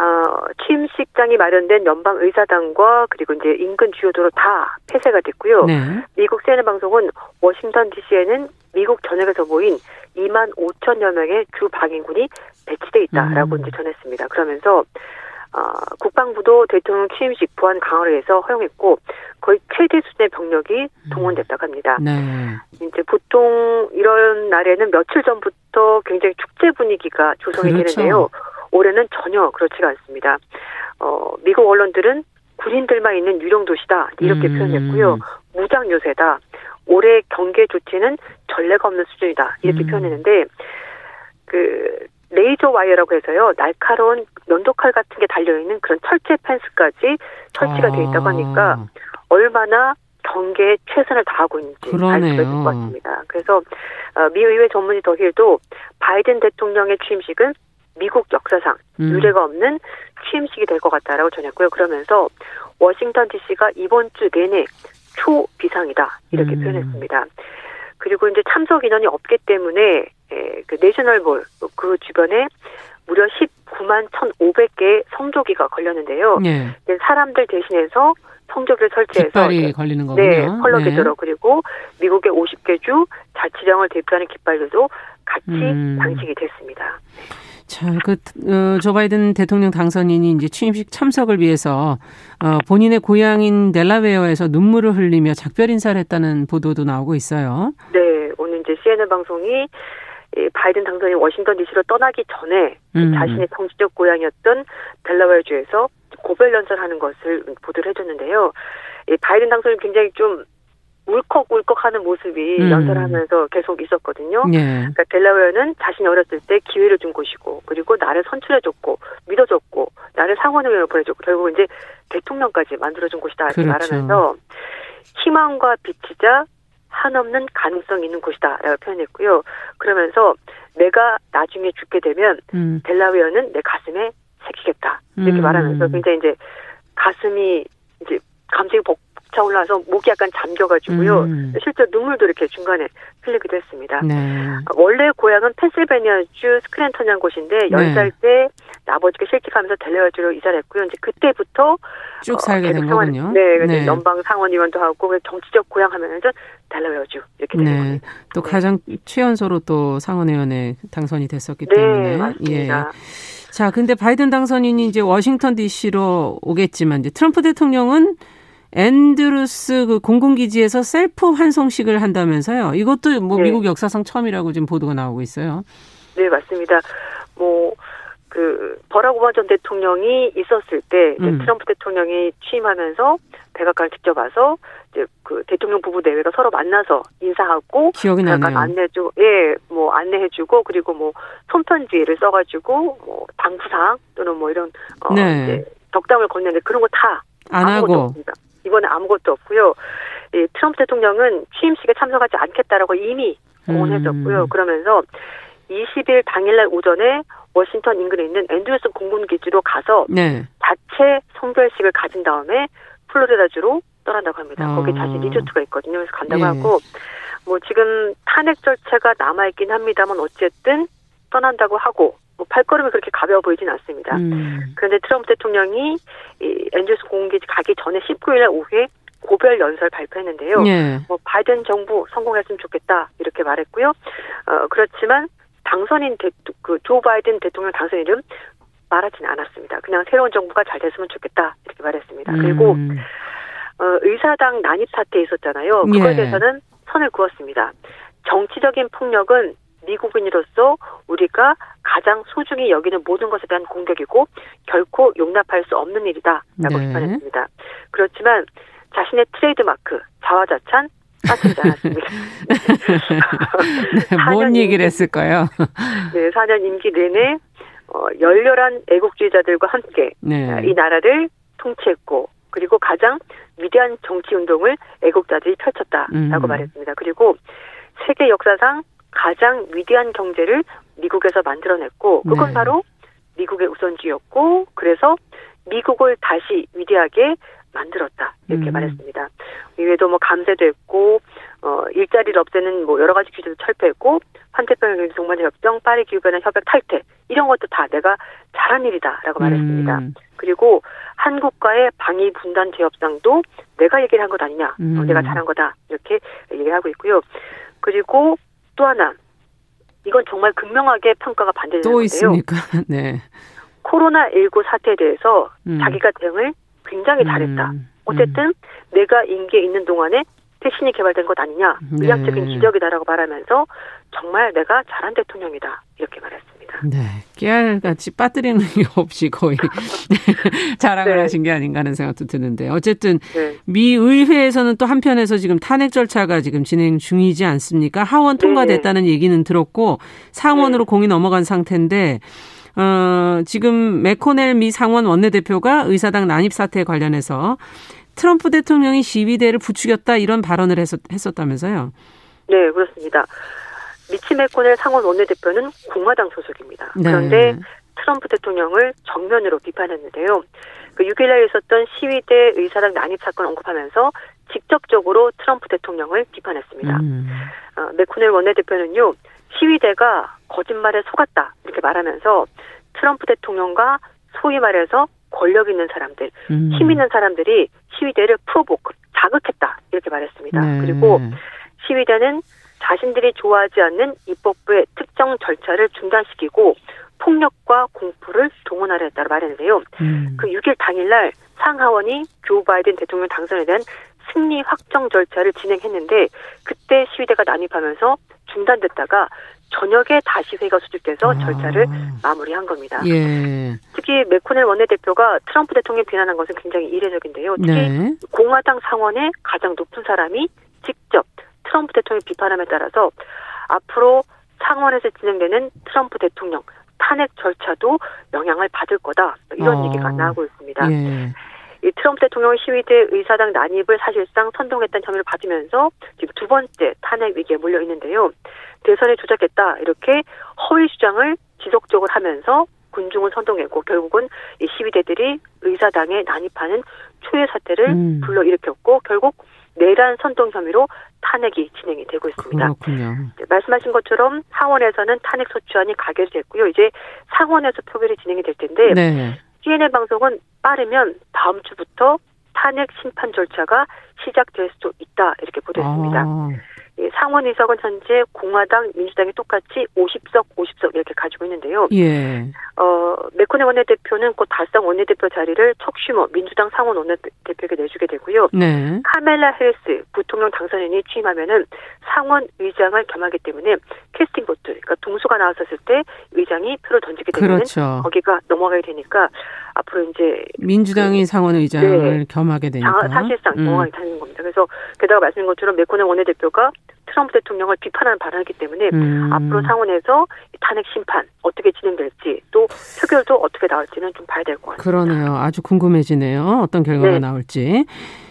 어, 취임식장이 마련된 연방 의사당과 그리고 이제 인근 주요 도로 다 폐쇄가 됐고요. 네. 미국 CNN 방송은 워싱턴 D.C.에는 미국 전역에서 모인 2만 5천여 명의 주 방위군이 배치돼 있다라고 음. 이제 전했습니다. 그러면서 어, 국방부도 대통령 취임식 보안 강화를 해서 허용했고 거의 최대 수준의 병력이 동원됐다고 합니다. 네. 이제 보통 이런 날에는 며칠 전부터 굉장히 축제 분위기가 조성이 그렇죠. 되는데요. 올해는 전혀 그렇지가 않습니다. 어, 미국 언론들은 군인들만 있는 유령 도시다 이렇게 음. 표현했고요. 무장 요새다. 올해 경계 조치는 전례가 없는 수준이다 이렇게 음. 표현했는데 그 레이저 와이어라고 해서요 날카로운 면도칼 같은 게 달려 있는 그런 철제 펜스까지 설치가 아. 돼 있다고 하니까 얼마나 경계에 최선을 다하고 있는지 알 수가 있을 것 같습니다. 그래서 어, 미 의회 전문의 더힐도 바이든 대통령의 취임식은 미국 역사상 음. 유례가 없는 취임식이 될 것 같다라고 전했고요. 그러면서 워싱턴 DC가 이번 주 내내 초비상이다 이렇게 음. 표현했습니다. 그리고 이제 참석 인원이 없기 때문에 에, 그 내셔널볼 그 주변에 무려 19만 1,500개의 성조기가 걸렸는데요. 네. 사람들 대신해서 성조기를 설치해서 깃발이 걸리는 거군요. 네, 컬러기들로 네. 그리고 미국의 50개 주 자치령을 대표하는 깃발들도 같이 음. 장식이 됐습니다. 자, 그, 어, 조 바이든 대통령 당선인이 이제 취임식 참석을 위해서, 어, 본인의 고향인 델라웨어에서 눈물을 흘리며 작별 인사를 했다는 보도도 나오고 있어요. 네, 오늘 이제 CNN 방송이 이 바이든 당선인 워싱턴 DC로 떠나기 전에 음. 자신의 정치적 고향이었던 델라웨어주에서 고별 연설하는 것을 보도를 해줬는데요. 이 바이든 당선인 굉장히 좀 울컥울컥하는 모습이 음. 연설하면서 계속 있었거든요. 예. 그러니까 델라웨어는 자신이 어렸을 때 기회를 준 곳이고 그리고 나를 선출해줬고 믿어줬고 나를 상원의원을 보내줬고 결국 이제 대통령까지 만들어준 곳이다 이렇게 그렇죠. 말하면서 희망과 빛이자 한없는 가능성 있는 곳이다라고 표현했고요. 그러면서 내가 나중에 죽게 되면 음. 델라웨어는 내 가슴에 새기겠다 이렇게 음. 말하면서 굉장히 이제 가슴이 이제 감정이 복 차올라서 목이 약간 잠겨가지고요. 음. 실제 눈물도 이렇게 중간에 흘리기도 했습니다. 네. 원래 고향은 펜실베니아주 스크랜턴이라는 곳인데 네. 10살 때 아버지가 실직하면서 델레어주로 이사를 했고요. 이제 그때부터 쭉 어, 살게 된 상원, 거군요. 네, 네. 연방 상원의원도 하고 정치적 고향 하면서 델레어주 이렇게 된 네. 또 네. 가장 최연소로 또 상원의원에 당선이 됐었기 네, 때문에 맞습니다. 예. 자, 근데 바이든 당선인이 이제 워싱턴 D.C.로 오겠지만 이제 트럼프 대통령은 앤드루스 그 공군기지에서 셀프 환송식을 한다면서요. 이것도 뭐 네. 미국 역사상 처음이라고 지금 보도가 나오고 있어요. 네, 맞습니다. 뭐, 그, 버락 오바마 전 대통령이 있었을 때, 음. 트럼프 대통령이 취임하면서 백악관을 직접 와서, 이제 그 대통령 부부 내외가 서로 만나서 인사하고, 기억이 나네요. 안내주, 예, 뭐 안내해주고, 그리고 뭐 손편지를 써가지고, 뭐 당부사항 또는 뭐 이런, 어, 네. 덕담을 건네는데 그런 거 다 안 하고. 없습니다. 이번에 아무것도 없고요. 이 트럼프 대통령은 취임식에 참석하지 않겠다라고 이미 공언했었고요. 음. 그러면서 20일 당일날 오전에 워싱턴 인근에 있는 앤드루스 공군 기지로 가서 네. 자체 성별식을 가진 다음에 플로리다주로 떠난다고 합니다. 어. 거기 자신 리조트가 있거든요. 그래서 간다고 예. 하고 뭐 지금 탄핵 절차가 남아 있긴 합니다만 어쨌든 떠난다고 하고 뭐 발걸음이 그렇게 가벼워 보이진 않습니다. 음. 그런데 트럼프 대통령이 이 앤드루스 공군기지 가기 전에 19일 오후에 고별 연설 발표했는데요. 예. 뭐 바이든 정부 성공했으면 좋겠다 이렇게 말했고요. 어 그렇지만 당선인 그조 바이든 대통령 당선인은 말하지는 않았습니다. 그냥 새로운 정부가 잘 됐으면 좋겠다 이렇게 말했습니다. 음. 그리고 어, 의사당 난입 사태 있었잖아요. 그거에 예. 대해서는 선을 그었습니다. 정치적인 폭력은 미국인으로서 우리가 가장 소중히 여기는 모든 것에 대한 공격이고 결코 용납할 수 없는 일이다라고 네. 비판했습니다. 그렇지만 자신의 트레이드 마크 자화자찬 빠지지 않았습니다. 네, [LAUGHS] 뭔 얘기를 했을까요? 네, 4년 임기 내내 어, 열렬한 애국주의자들과 함께 네. 이 나라를 통치했고 그리고 가장 위대한 정치 운동을 애국자들이 펼쳤다라고 음. 말했습니다. 그리고 세계 역사상 가장 위대한 경제를 미국에서 만들어냈고 그건 네. 바로 미국의 우선주의였고 그래서 미국을 다시 위대하게 만들었다 이렇게 음. 말했습니다. 이외에도 뭐 감세도 했고 어 일자리를 없애는 뭐 여러 가지 규제도 철폐했고 환태평양 동반자 협정, 파리 기후변화 협약 탈퇴 이런 것도 다 내가 잘한 일이다라고 음. 말했습니다. 그리고 한국과의 방위 분단 재협상도 내가 얘기를 한 것 아니냐, 어, 음. 어, 내가 잘한 거다 이렇게 얘기하고 있고요. 그리고 또 하나 이건 정말 극명하게 평가가 반대되는 또. 있습니까? [LAUGHS] 네. 코로나 19 사태에 대해서 음. 자기가 대응을 굉장히 잘했다. 음. 어쨌든 음. 내가 임기에 있는 동안에 백신이 개발된 것 아니냐. 네. 의학적인 기적이다라고 말하면서 정말 내가 잘한 대통령이다. 이렇게 말했습니다. 네. 깨알같이 빠뜨리는 게 [LAUGHS] 없이 거의 [LAUGHS] 자랑을 네. 하신 게 아닌가 하는 생각도 드는데 어쨌든 네. 미 의회에서는 또 한편에서 지금 탄핵 절차가 지금 진행 중이지 않습니까? 하원 통과됐다는 네. 얘기는 들었고 상원으로 네. 공이 넘어간 상태인데 어, 지금 맥코넬 미 상원 원내대표가 의사당 난입 사태 관련해서 트럼프 대통령이 시위대를 부추겼다 이런 발언을 했었, 했었다면서요? 네, 그렇습니다. 미치 맥코넬 상원 원내대표는 공화당 소속입니다. 네. 그런데 트럼프 대통령을 정면으로 비판했는데요. 그 6일날 있었던 시위 대 의사당 난입 사건 언급하면서 직접적으로 트럼프 대통령을 비판했습니다. 음. 어, 맥코넬 원내대표는요, 시위대가 거짓말에 속았다 이렇게 말하면서 트럼프 대통령과 소위 말해서 권력 있는 사람들, 음. 힘 있는 사람들이 시위대를 풀어보고 자극했다 이렇게 말했습니다. 네. 그리고 시위대는 자신들이 좋아하지 않는 입법부의 특정 절차를 중단시키고 폭력과 공포를 동원하려 했다고 말했는데요. 음. 그 6일 당일날 상하원이 조 바이든 대통령 당선에 대한 승리 확정 절차를 진행했는데 그때 시위대가 난입하면서 중단됐다가 저녁에 다시 회의가 수집돼서 아. 절차를 마무리한 겁니다. 예. 특히 맥코넬 원내대표가 트럼프 대통령 비난한 것은 굉장히 이례적인데요. 특히 네. 공화당 상원의 가장 높은 사람이 직접 트럼프 대통령 비판함에 따라서 앞으로 상원에서 진행되는 트럼프 대통령 탄핵 절차도 영향을 받을 거다 이런 어. 얘기가 나오고 있습니다. 예. 이 트럼프 대통령 시위대 의사당 난입을 사실상 선동했다는 혐의를 받으면서 지금 두 번째 탄핵 위기에 몰려 있는데요. 대선에 조작했다 이렇게 허위 주장을 지속적으로 하면서 군중을 선동했고 결국은 이 시위대들이 의사당에 난입하는 초유 사태를 음. 불러일으켰고 결국 내란 선동 혐의로 탄핵이 진행이 되고 있습니다. 그렇군요. 말씀하신 것처럼 하원에서는 탄핵 소추안이 가결됐고요. 이제 상원에서 표결이 진행이 될 텐데 네. CNN 방송은 빠르면 다음 주부터 탄핵 심판 절차가 시작될 수도 있다 이렇게 보도했습니다. 아. 상원 의석은 현재 공화당, 민주당이 똑같이 50석, 50석 이렇게 가지고 있는데요. 예. 어, 메코네 원내대표는 곧 달성 원내대표 자리를 척슈머 민주당 상원 원내대표에게 내주게 되고요. 네. 카멜라 헬스 부통령 당선인이 취임하면은 상원 의장을 겸하기 때문에 캐스팅 보트, 그러니까 동수가 나왔었을 때 의장이 표를 던지게 되면 그렇죠. 거기가 넘어가게 되니까 앞으로 이제 민주당이 그, 상원 의장을 네. 겸하게 되니까 사실상 음. 넘어가게 되는 겁니다. 그래서 게다가 말씀인 것처럼 메코네 원내대표가 트럼프 대통령을 비판하는 발언이기 때문에 음. 앞으로 상원에서 탄핵 심판 어떻게 진행될지 또 표결도 어떻게 나올지는 좀 봐야 될 것 같습니다. 그러네요. 아주 궁금해지네요. 어떤 결과가 네. 나올지.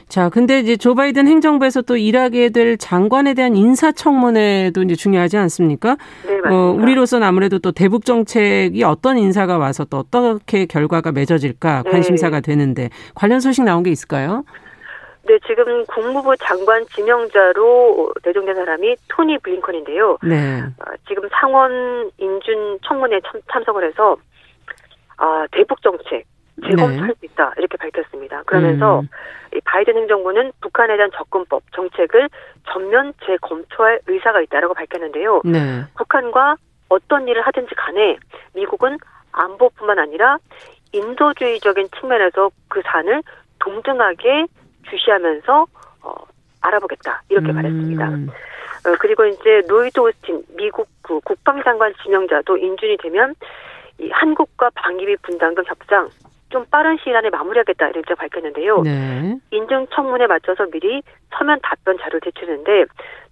자, 근데 이제 조 바이든 행정부에서 또 일하게 될 장관에 대한 인사청문회도 이제 중요하지 않습니까? 네, 맞습니다. 어, 우리로서는 아무래도 또 대북 정책이 어떤 인사가 와서 또 어떻게 결과가 맺어질까 네. 관심사가 되는데 관련 소식 나온 게 있을까요? 네, 지금 국무부 장관 지명자로 내정된 사람이 토니 블링컨인데요. 네. 어, 지금 상원 인준 청문회 참 석을 해서 아, 대북 정책 재검토할 네. 수 있다 이렇게 밝혔습니다. 그러면서 음. 이 바이든 행정부는 북한에 대한 접근법 정책을 전면 재검토할 의사가 있다라고 밝혔는데요. 네. 북한과 어떤 일을 하든지 간에 미국은 안보뿐만 아니라 인도주의적인 측면에서 그 산을 동등하게 주시하면서 어, 알아보겠다 이렇게 음. 말했습니다. 어, 그리고 이제 로이드 오스틴 미국 그 국방장관 지명자도 인준이 되면 이 한국과 방위비 분담금 협상 좀 빠른 시일 안에 마무리하겠다 이렇게 밝혔는데요. 네. 인증 청문에 맞춰서 미리 서면 답변 자료를 제출했는데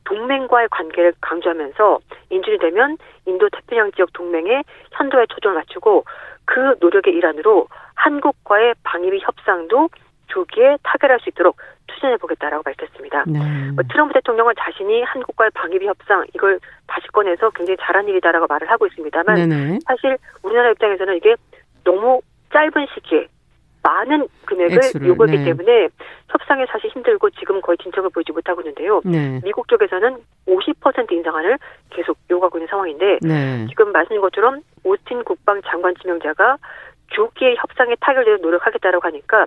동맹과의 관계를 강조하면서 인준이 되면 인도 태평양 지역 동맹의 현도에 초점을 맞추고 그 노력의 일환으로 한국과의 방위비 협상도 조기에 타결할 수 있도록 추진해 보겠다라고 밝혔습니다. 네. 뭐 트럼프 대통령은 자신이 한국과의 방위비 협상 이걸 다시 꺼내서 굉장히 잘한 일이다라고 말을 하고 있습니다만 네네. 사실 우리나라 입장에서는 이게 너무 짧은 시기에 많은 금액을 액수를, 요구하기 네. 때문에 협상에 사실 힘들고 지금 거의 진척을 보이지 못하고 있는데요. 네. 미국 쪽에서는 50% 인상안을 계속 요구하고 있는 상황인데 네. 지금 말씀인 것처럼 오스틴 국방 장관 지명자가 조기에 협상에 타결되도록 노력하겠다라고 하니까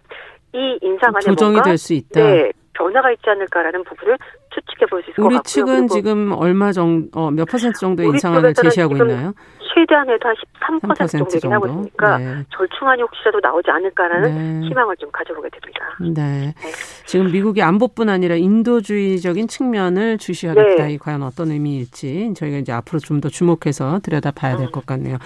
이 인상안에 조정이 될 수 있다. 네, 변화가 있지 않을까라는 부분을 추측해 볼 수 있을 것 같고요. 우리 측은 지금 얼마 정도, 어, 몇 퍼센트 정도의 인상안을 제시하고 있나요? 최대한 해도 한 13% 정도긴 하고 있으니까 네. 절충안이 혹시라도 나오지 않을까라는 네. 희망을 좀 가져보게 됩니다. 네. 네. 지금 미국이 안보뿐 아니라 인도주의적인 측면을 주시하겠다. 네. 이 과연 어떤 의미일지 저희가 이제 앞으로 좀 더 주목해서 들여다봐야 될것 음. 같네요.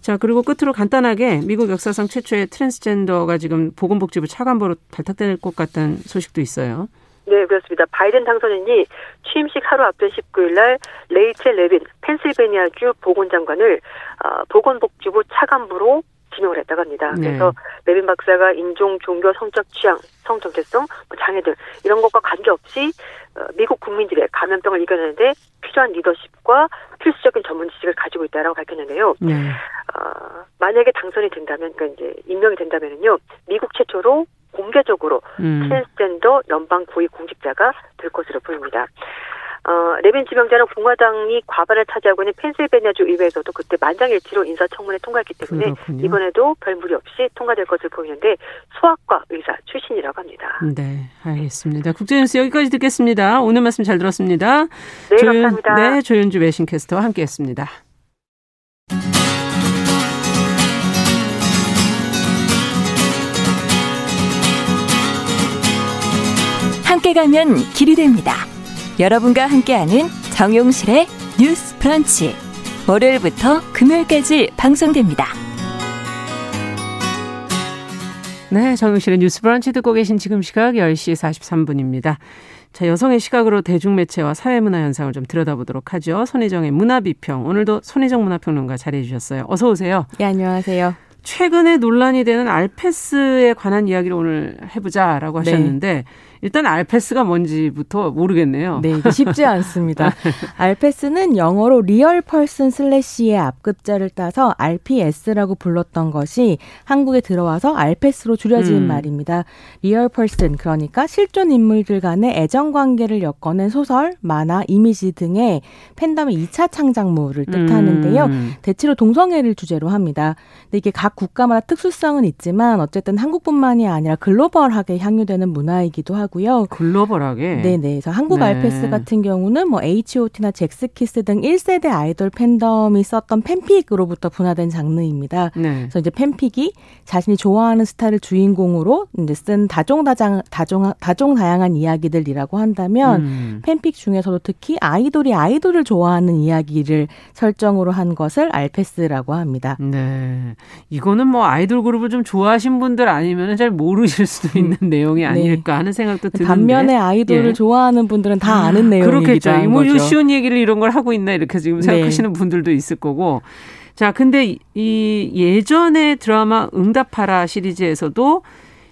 자 그리고 끝으로 간단하게 미국 역사상 최초의 트랜스젠더가 지금 보건복지부 차관보로 발탁될 것 같다는 소식도 있어요. 네, 그렇습니다. 바이든 당선인이 취임식 하루 앞둔 19일 날 레이첼 레빈 펜실베니아주 보건장관을 어, 보건복지부 차관보로 지명을 했다고 합니다. 네. 그래서 레빈 박사가 인종, 종교, 성적 취향, 성정체성, 뭐 장애 등 이런 것과 관계없이 어, 미국 국민들의 감염병을 이겨내는데 필요한 리더십과 필수적인 전문 지식을 가지고 있다라고 밝혔는데요. 네. 어, 만약에 당선이 된다면, 그러니까 이제 임명이 된다면은요, 미국 최초로 공개적으로 음. 트랜스젠더 연방 고위 공직자가 될 것으로 보입니다. 어, 레빈 지명자는 공화당이 과반을 차지하고 있는 펜실베니아주 의회에서도 그때 만장일치로 인사청문회 통과했기 때문에 그렇군요. 이번에도 별 무리 없이 통과될 것을 보이는데 소아과 의사 출신이라고 합니다. 네, 알겠습니다. 국제뉴스 여기까지 듣겠습니다. 오늘 말씀 잘 들었습니다. 네, 조윤, 감사합니다. 네, 조윤주 외신캐스터와 함께했습니다. 함께 가면 길이 됩니다. 여러분과 함께하는 정용실의 뉴스 프런치. 월요일부터 금요일까지 방송됩니다. 네, 정용실의 뉴스 브런치 듣고 계신 지금 시각 10시 43분입니다. 자, 여성의 시각으로 대중매체와 사회문화 현상을 좀 들여다보도록 하죠. 손희정의 문화비평. 오늘도 손희정 문화평론가 자리해 주셨어요. 어서 오세요. 네, 안녕하세요. 최근에 논란이 되는 알페스에 관한 이야기를 오늘 해보자라고 네. 하셨는데 네. 일단 알페스가 뭔지부터 모르겠네요. 네, 쉽지 않습니다. [LAUGHS] 알페스는 영어로 Real Person Slash의 앞글자를 따서 RPS라고 불렀던 것이 한국에 들어와서 알페스로 줄여진 음. 말입니다. Real Person 그러니까 실존 인물들 간의 애정 관계를 엮어낸 소설, 만화, 이미지 등의 팬덤의 2차 창작물을 뜻하는데요. 음. 대체로 동성애를 주제로 합니다. 근데 이게 각 국가마다 특수성은 있지만 어쨌든 한국뿐만이 아니라 글로벌하게 향유되는 문화이기도 하고 하고요. 글로벌하게. 네네. 그래서 한국 네. 알페스 같은 경우는 뭐 H.O.T나 젝스키스 등 1세대 아이돌 팬덤이 썼던 팬픽으로부터 분화된 장르입니다. 네. 그래서 이제 팬픽이 자신이 좋아하는 스타를 주인공으로 이제 쓴 다종다장 다종 다종 다양한 이야기들이라고 한다면 음. 팬픽 중에서도 특히 아이돌이 아이돌을 좋아하는 이야기를 설정으로 한 것을 알패스라고 합니다. 네. 이거는 뭐 아이돌 그룹을 좀 좋아하신 분들 아니면 잘 모르실 수도 있는 음. 내용이 네. 아닐까 네. 하는 생각 도 드는데 반면에 아이돌을 예. 좋아하는 분들은 다 아, 아는 내용이기도 그렇겠죠. 뭐 쉬운 얘기를 이런 걸 하고 있나 이렇게 지금 네. 생각하시는 네. 분들도 있을 거고. 자, 근데 이 예전에 드라마 응답하라 시리즈에서도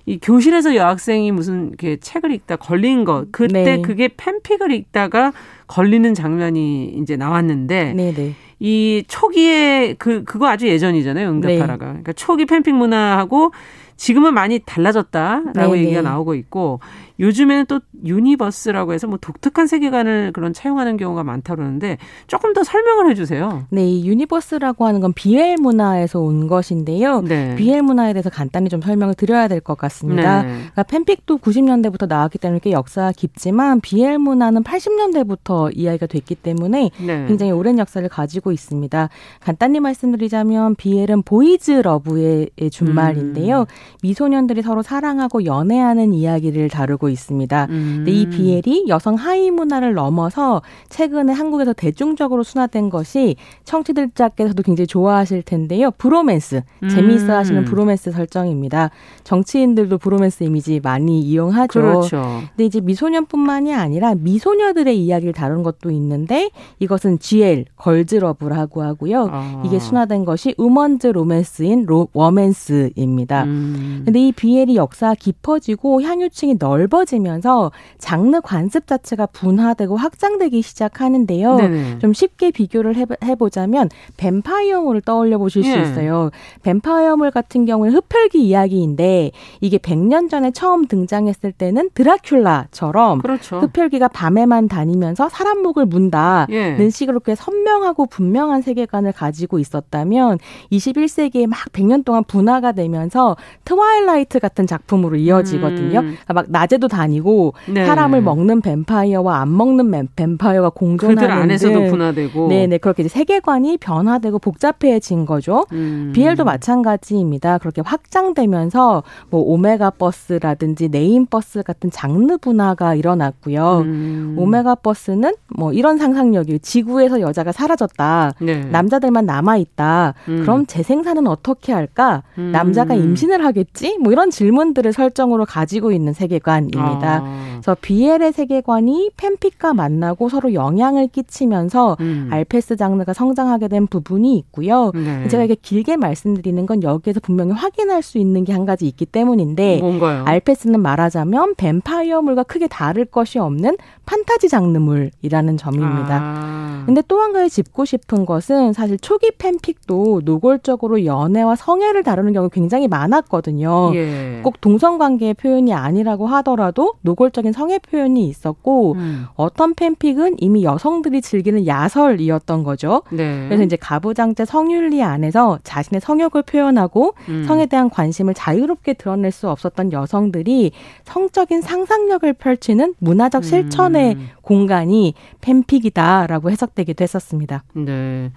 이 교실에서 여학생이 무슨 이렇게 책을 읽다 걸린 것 그때 네. 그게 팬픽을 읽다가 걸리는 장면이 이제 나왔는데 네네. 네. 이 초기에 그 그거 아주 예전이잖아요 응답하라가 네. 그러니까 초기 팬픽 문화하고 지금은 많이 달라졌다라고 네네. 얘기가 나오고 있고 요즘에는 또 universe라고 해서 뭐 독특한 세계관을 그런 차용하는 경우가 많다 그러는데 조금 더 설명을 해주세요. 네, 이 universe라고 하는 건 BL 문화에서 온 것인데요. 네. BL 문화에 대해서 간단히 좀 설명을 드려야 될 것 같습니다. 네. 그러니까 팬픽도 90년대부터 나왔기 때문에 꽤 역사가 깊지만 BL 문화는 80년대부터 이야기가 됐기 때문에 네. 굉장히 오랜 역사를 가지고 있습니다. 간단히 말씀드리자면 BL은 Boys Love의 준말인데요. 음. 미소년들이 서로 사랑하고 연애하는 이야기를 다루고 있습니다. 음. 근데 이 BL이 여성 하위 문화를 넘어서 최근에 한국에서 대중적으로 순화된 것이 청취자들께서도 굉장히 좋아하실 텐데요. 브로맨스, 음. 재미있어 하시는 브로맨스 설정입니다. 정치인들도 브로맨스 이미지 많이 이용하죠. 그렇죠. 근데 이제 미소년뿐만이 아니라 미소녀들의 이야기를 다룬 것도 있는데 이것은 GL, Girls Love라고 하고요. 아. 이게 순화된 것이 women's 로맨스인 로, 워맨스입니다. 음. 근데 이 BL이 역사 깊어지고 향유층이 넓어 넓어지면서 장르 관습 자체가 분화되고 확장되기 시작하는데요. 네네. 좀 쉽게 비교를 해보, 자면 뱀파이어물을 떠올려 보실 예. 수 있어요. 뱀파이어물 같은 경우는 흡혈귀 이야기인데 이게 100년 전에 처음 등장했을 때는 드라큘라처럼 그렇죠. 흡혈귀가 밤에만 다니면서 사람 목을 문다는 예. 식으로 꽤 선명하고 분명한 세계관을 가지고 있었다면 21세기에 막 100년 동안 분화가 되면서 Twilight 같은 작품으로 이어지거든요. 음. 그러니까 막 낮에도 다니고 네. 사람을 먹는 뱀파이어와 안 먹는 뱀파이어가 공존하는 그들 안에서도 분화되고 네네 그렇게 이제 세계관이 변화되고 복잡해진 거죠. 음. BL도 마찬가지입니다. 그렇게 확장되면서 뭐 Omegaverse라든지 Nameverse 같은 장르 분화가 일어났고요. 음. Omegaverse는 뭐 이런 상상력이 지구에서 여자가 사라졌다. 네. 남자들만 남아 있다. 음. 그럼 재생산은 어떻게 할까? 음. 남자가 임신을 하겠지? 뭐 이런 질문들을 설정으로 가지고 있는 세계관입니 다. 있습니다. 아. 그래서 BL의 세계관이 팬픽과 만나고 서로 영향을 끼치면서 음. 알페스 장르가 성장하게 된 부분이 있고요. 네. 제가 이게 길게 말씀드리는 건 여기에서 분명히 확인할 수 있는 게 한 가지 있기 때문인데 뭔가요? 알페스는 말하자면 뱀파이어물과 크게 다를 것이 없는 판타지 장르물이라는 점입니다. 아. 근데 또 한 가지 짚고 싶은 것은 사실 초기 팬픽도 노골적으로 연애와 성애를 다루는 경우 굉장히 많았거든요. 예. 꼭 동성 관계의 표현이 아니라고 하더라도 노골적인 성애 표현이 있었고 음. 어떤 팬픽은 이미 여성들이 즐기는 야설이었던 거죠. 네. 그래서 이제 가부장제 성윤리 안에서 자신의 성욕을 표현하고 음. 성에 대한 관심을 자유롭게 드러낼 수 없었던 여성들이 성적인 상상력을 펼치는 문화적 실천에 하나의 음. 공간이 팬픽이다라고 해석되기도 했었습니다. 네.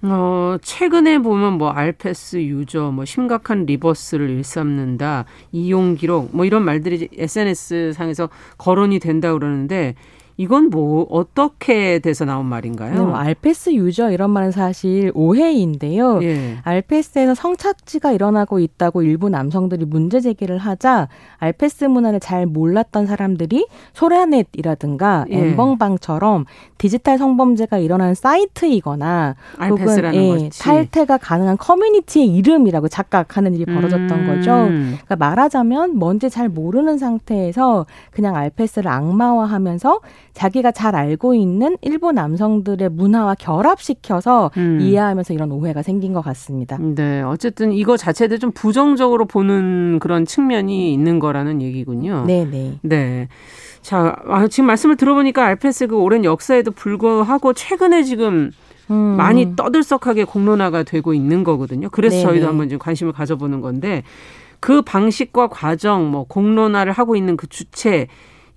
어, 최근에 보면 뭐 알페스 유저, 뭐 심각한 리버스를 일삼는다, 이용 기록, 뭐 이런 말들이 SNS 상에서 거론이 된다 그러는데 이건 뭐 어떻게 돼서 나온 말인가요? 네, 뭐 알페스 유저 이런 말은 사실 오해인데요. 예. 알페스에서 성착취가 일어나고 있다고 일부 남성들이 문제 제기를 하자 알페스 문화를 잘 몰랐던 사람들이 소라넷이라든가 예. 엠벙방처럼 디지털 성범죄가 일어나는 사이트이거나 혹은 예, 탈퇴가 가능한 커뮤니티의 이름이라고 착각하는 일이 벌어졌던 음. 거죠. 그러니까 말하자면 뭔지 잘 모르는 상태에서 그냥 알페스를 악마화하면서 자기가 잘 알고 있는 일부 남성들의 문화와 결합시켜서 음. 이해하면서 이런 오해가 생긴 것 같습니다. 네, 어쨌든 이거 자체도 좀 부정적으로 보는 그런 측면이 있는 거라는 얘기군요. 네, 네. 네. 자, 아, 지금 말씀을 들어보니까 알페스 그 오랜 역사에도 불구하고 최근에 지금 음. 많이 떠들썩하게 공론화가 되고 있는 거거든요. 그래서 네네. 저희도 네. 한번 좀 관심을 가져보는 건데 그 방식과 과정, 뭐 공론화를 하고 있는 그 주체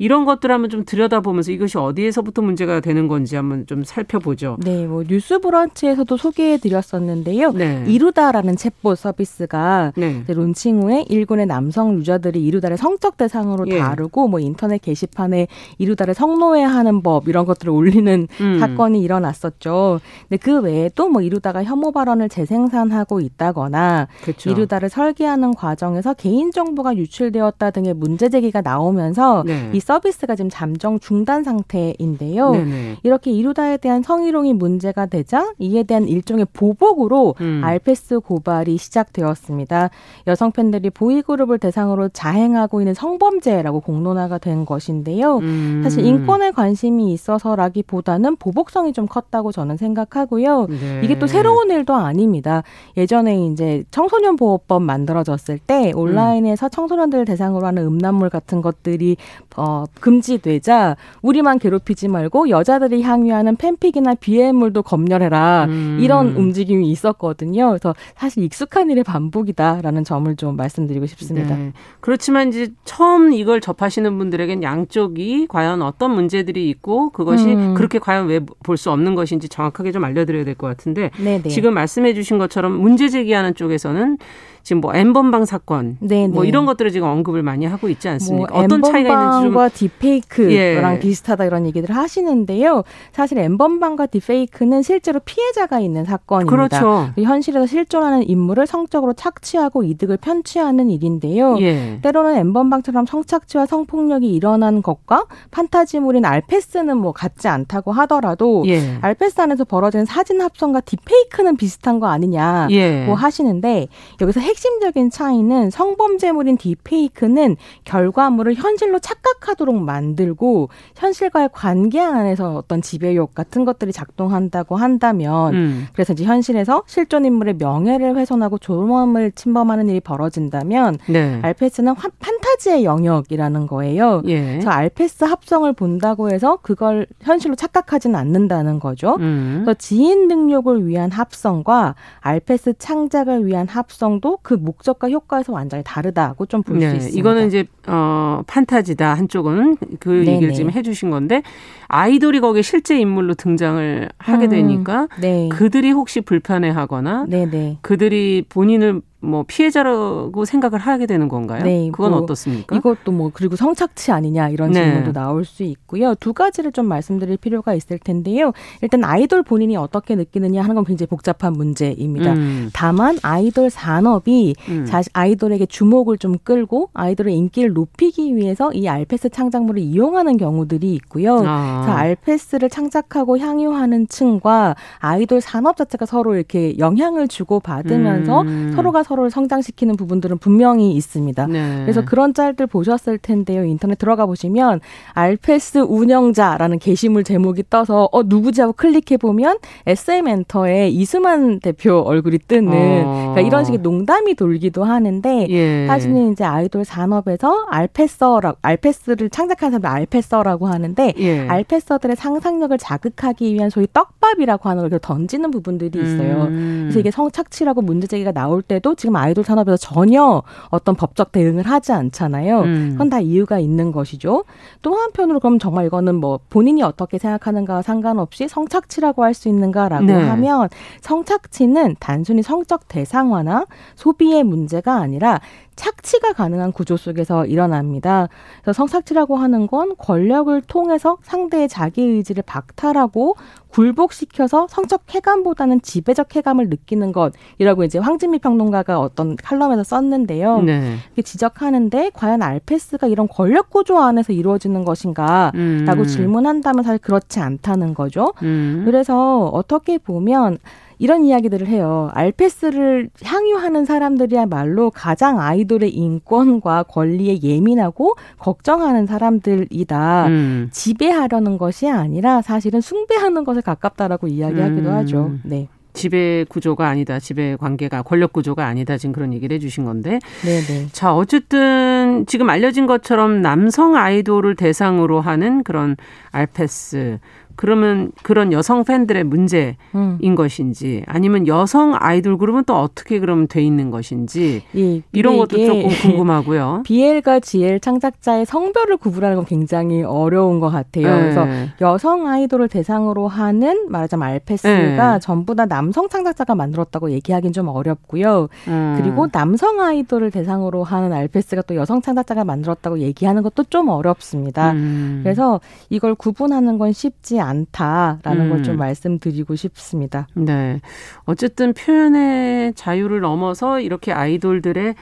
이런 것들 한번 좀 들여다보면서 이것이 어디에서부터 문제가 되는 건지 한번 좀 살펴보죠. 네, 뭐 뉴스 브런치에서도 소개해 드렸었는데요. 네. 이루다라는 챗봇 서비스가 네. 론칭 후에 일군의 남성 유저들이 이루다를 성적 대상으로 예. 다루고 뭐 인터넷 게시판에 이루다를 성노예하는 법 이런 것들을 올리는 음. 사건이 일어났었죠. 근데 그 외에 또뭐 이루다가 혐오 발언을 재생산하고 있다거나 그렇죠. 이루다를 설계하는 과정에서 개인 정보가 유출되었다 등의 문제 제기가 나오면서 네. 이 서비스가 지금 잠정 중단 상태인데요. 네네. 이렇게 이루다에 대한 성희롱이 문제가 되자 이에 대한 일종의 보복으로 음. 알페스 고발이 시작되었습니다. 여성 팬들이 보이그룹을 대상으로 자행하고 있는 성범죄라고 공론화가 된 것인데요. 음. 사실 인권에 관심이 있어서라기보다는 보복성이 좀 컸다고 저는 생각하고요. 네. 이게 또 새로운 일도 아닙니다. 예전에 이제 청소년 보호법 만들어졌을 때 온라인에서 음. 청소년들 대상으로 하는 음란물 같은 것들이 어, 금지되자 우리만 괴롭히지 말고 여자들이 향유하는 팬픽이나 비해물도 검열해라 음. 이런 움직임이 있었거든요. 그래서 사실 익숙한 일의 반복이다라는 점을 좀 말씀드리고 싶습니다. 네. 그렇지만 이제 처음 이걸 접하시는 분들에겐 양쪽이 과연 어떤 문제들이 있고 그것이 음. 그렇게 과연 왜 볼 수 없는 것인지 정확하게 좀 알려드려야 될 것 같은데 네네. 지금 말씀해주신 것처럼 문제 제기하는 쪽에서는 지금 뭐 엠번방 사건 네네. 뭐 네. 이런 것들을 지금 언급을 많이 하고 있지 않습니까? 뭐 어떤 차이가 있는지 좀 딥페이크랑 예. 비슷하다 이런 얘기들을 하시는데요. 사실 엠번방과 딥페이크는 실제로 피해자가 있는 사건입니다. 그렇죠. 현실에서 실존하는 인물을 성적으로 착취하고 이득을 편취하는 일인데요. 예. 때로는 엠번방처럼 성착취와 성폭력이 일어난 것과 판타지물인 알페스는 뭐 같지 않다고 하더라도 예. 알페스 안에서 벌어지는 사진 합성과 딥페이크는 비슷한 거 아니냐고 예. 하시는데 여기서 핵심적인 차이는 성범죄물인 딥페이크는 결과물을 현실로 착각하도록 만들고 현실과의 관계 안에서 어떤 지배욕 같은 것들이 작동한다고 한다면 음. 그래서 이제 현실에서 실존 인물의 명예를 훼손하고 조범을 침범하는 일이 벌어진다면 네. 알페스는 화, 판타지의 영역이라는 거예요. 예. 그래서 알페스 합성을 본다고 해서 그걸 현실로 착각하지는 않는다는 거죠. 음. 그래서 지인 등록을 위한 합성과 알페스 창작을 위한 합성도 그 목적과 효과에서 완전히 다르다고 좀 볼수 네, 있습니다. 이거는 이제 어 판타지다 한쪽은 그 네네. 얘기를 지금 해주신 건데 아이돌이 거기에 실제 인물로 등장을 하게 음, 되니까 음, 네. 그들이 혹시 불편해하거나 네네. 그들이 본인을 뭐 피해자라고 생각을 하게 되는 건가요? 네, 그건 뭐 어떻습니까? 이것도 뭐 그리고 성착취 아니냐 이런 네. 질문도 나올 수 있고요. 두 가지를 좀 말씀드릴 필요가 있을 텐데요. 일단 아이돌 본인이 어떻게 느끼느냐 하는 건 굉장히 복잡한 문제입니다. 음. 다만 아이돌 산업이 음. 아이돌에게 주목을 좀 끌고 아이돌의 인기를 높이기 위해서 이 알페스 창작물을 이용하는 경우들이 있고요. 아. 그래서 알페스를 창작하고 향유하는 층과 아이돌 산업 자체가 서로 이렇게 영향을 주고 받으면서 음. 서로가 서로를 성장시키는 부분들은 분명히 있습니다. 네. 그래서 그런 짤들 보셨을 텐데요. 인터넷 들어가 보시면 알페스 운영자라는 게시물 제목이 떠서 어 누구지 하고 클릭해 보면 SM 엔터에 이수만 대표 얼굴이 뜨는 어. 그러니까 이런 식의 농담이 돌기도 하는데 예. 사실은 이제 아이돌 산업에서 알페서라 알페스를 창작한 사람을 알페서라고 하는데 예. 알페서들의 상상력을 자극하기 위한 소위 떡밥이라고 하는 걸 던지는 부분들이 있어요. 음. 그래서 이게 성착취라고 문제 제기가 나올 때도 지금 아이돌 산업에서 전혀 어떤 법적 대응을 하지 않잖아요. 음. 그건 다 이유가 있는 것이죠. 또 한편으로 그럼 정말 이거는 뭐 본인이 어떻게 생각하는가와 상관없이 성착취라고 할 수 있는가라고 네. 하면 성착취는 단순히 성적 대상화나 소비의 문제가 아니라 착취가 가능한 구조 속에서 일어납니다. 그래서 성착취라고 하는 건 권력을 통해서 상대의 자기 의지를 박탈하고 굴복시켜서 성적 쾌감보다는 지배적 쾌감을 느끼는 것이라고 이제 황진미 평론가가 어떤 칼럼에서 썼는데요. 네. 지적하는데 과연 알페스가 이런 권력 구조 안에서 이루어지는 것인가라고 음. 질문한다면 사실 그렇지 않다는 거죠. 음. 그래서 어떻게 보면 이런 이야기들을 해요. 알페스를 향유하는 사람들이야말로 가장 아이돌의 인권과 권리에 예민하고 걱정하는 사람들이다. 음. 지배하려는 것이 아니라 사실은 숭배하는 것에 가깝다라고 이야기하기도 음. 하죠. 네. 지배 구조가 아니다. 지배 관계가 권력 구조가 아니다. 지금 그런 얘기를 해주신 건데. 네네. 자, 어쨌든 지금 알려진 것처럼 남성 아이돌을 대상으로 하는 그런 알페스 그러면 그런 여성 팬들의 문제인 음. 것인지 아니면 여성 아이돌 그룹은 또 어떻게 그럼 돼 있는 것인지 예, 이런 것도 조금 궁금하고요. [LAUGHS] BL과 GL 창작자의 성별을 구분하는 건 굉장히 어려운 것 같아요. 네. 그래서 여성 아이돌을 대상으로 하는 말하자면 알페스가 네. 전부 다 남성 창작자가 만들었다고 얘기하기는 좀 어렵고요. 음. 그리고 남성 아이돌을 대상으로 하는 알페스가 또 여성 창작자가 만들었다고 얘기하는 것도 좀 어렵습니다. 음. 그래서 이걸 구분하는 건 쉽지 않 다라는 음. 걸좀 말씀드리고 싶습니다. 네. 어쨌든 표현의 자유를 넘어서 이렇게 아이돌들의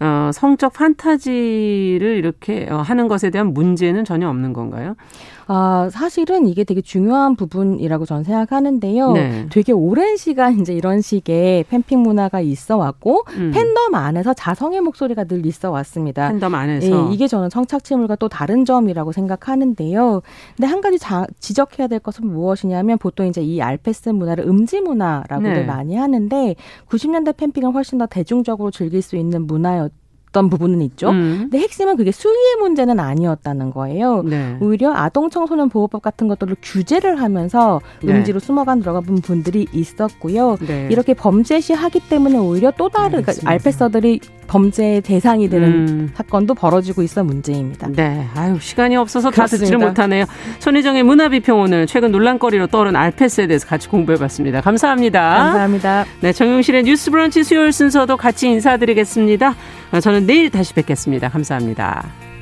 어, 성적 판타지를 이렇게 어, 하는 것에 대한 문제는 전혀 없는 건가요? 아, 사실은 이게 되게 중요한 부분이라고 저는 생각하는데요. 네. 되게 오랜 시간 이제 이런 식의 팬픽 문화가 있어 왔고 음. 팬덤 안에서 자성의 목소리가 늘 있어 왔습니다. 팬덤 안에서 예, 이게 저는 성착취물과 또 다른 점이라고 생각하는데요. 근데 한 가지 자, 지적해야 될 것은 무엇이냐면 보통 이제 이 알페스 문화를 음지 문화라고들 네. 많이 하는데 90년대 팬픽은 훨씬 더 대중적으로 즐길 수 있는 문화였 있었던 부분은 있죠. 음. 근데 핵심은 그게 수위의 문제는 아니었다는 거예요. 네. 오히려 아동 청소년 보호법 같은 것들을 규제를 하면서 네. 음지로 숨어간 들어가 본 분들이 있었고요. 네. 이렇게 범죄 시 하기 때문에 오히려 또 다른 그러니까 알페서들이 범죄의 대상이 되는 음. 사건도 벌어지고 있어 문제입니다. 네. 아유, 시간이 없어서 다 듣지를 못하네요. 손희정의 문화비평 오늘 최근 논란거리로 떠오른 알페스에 대해서 같이 공부해 봤습니다. 감사합니다. 감사합니다. 네. 정용실의 뉴스 브런치 수요일 순서도 같이 인사드리겠습니다. 내일 다시 뵙겠습니다. 감사합니다.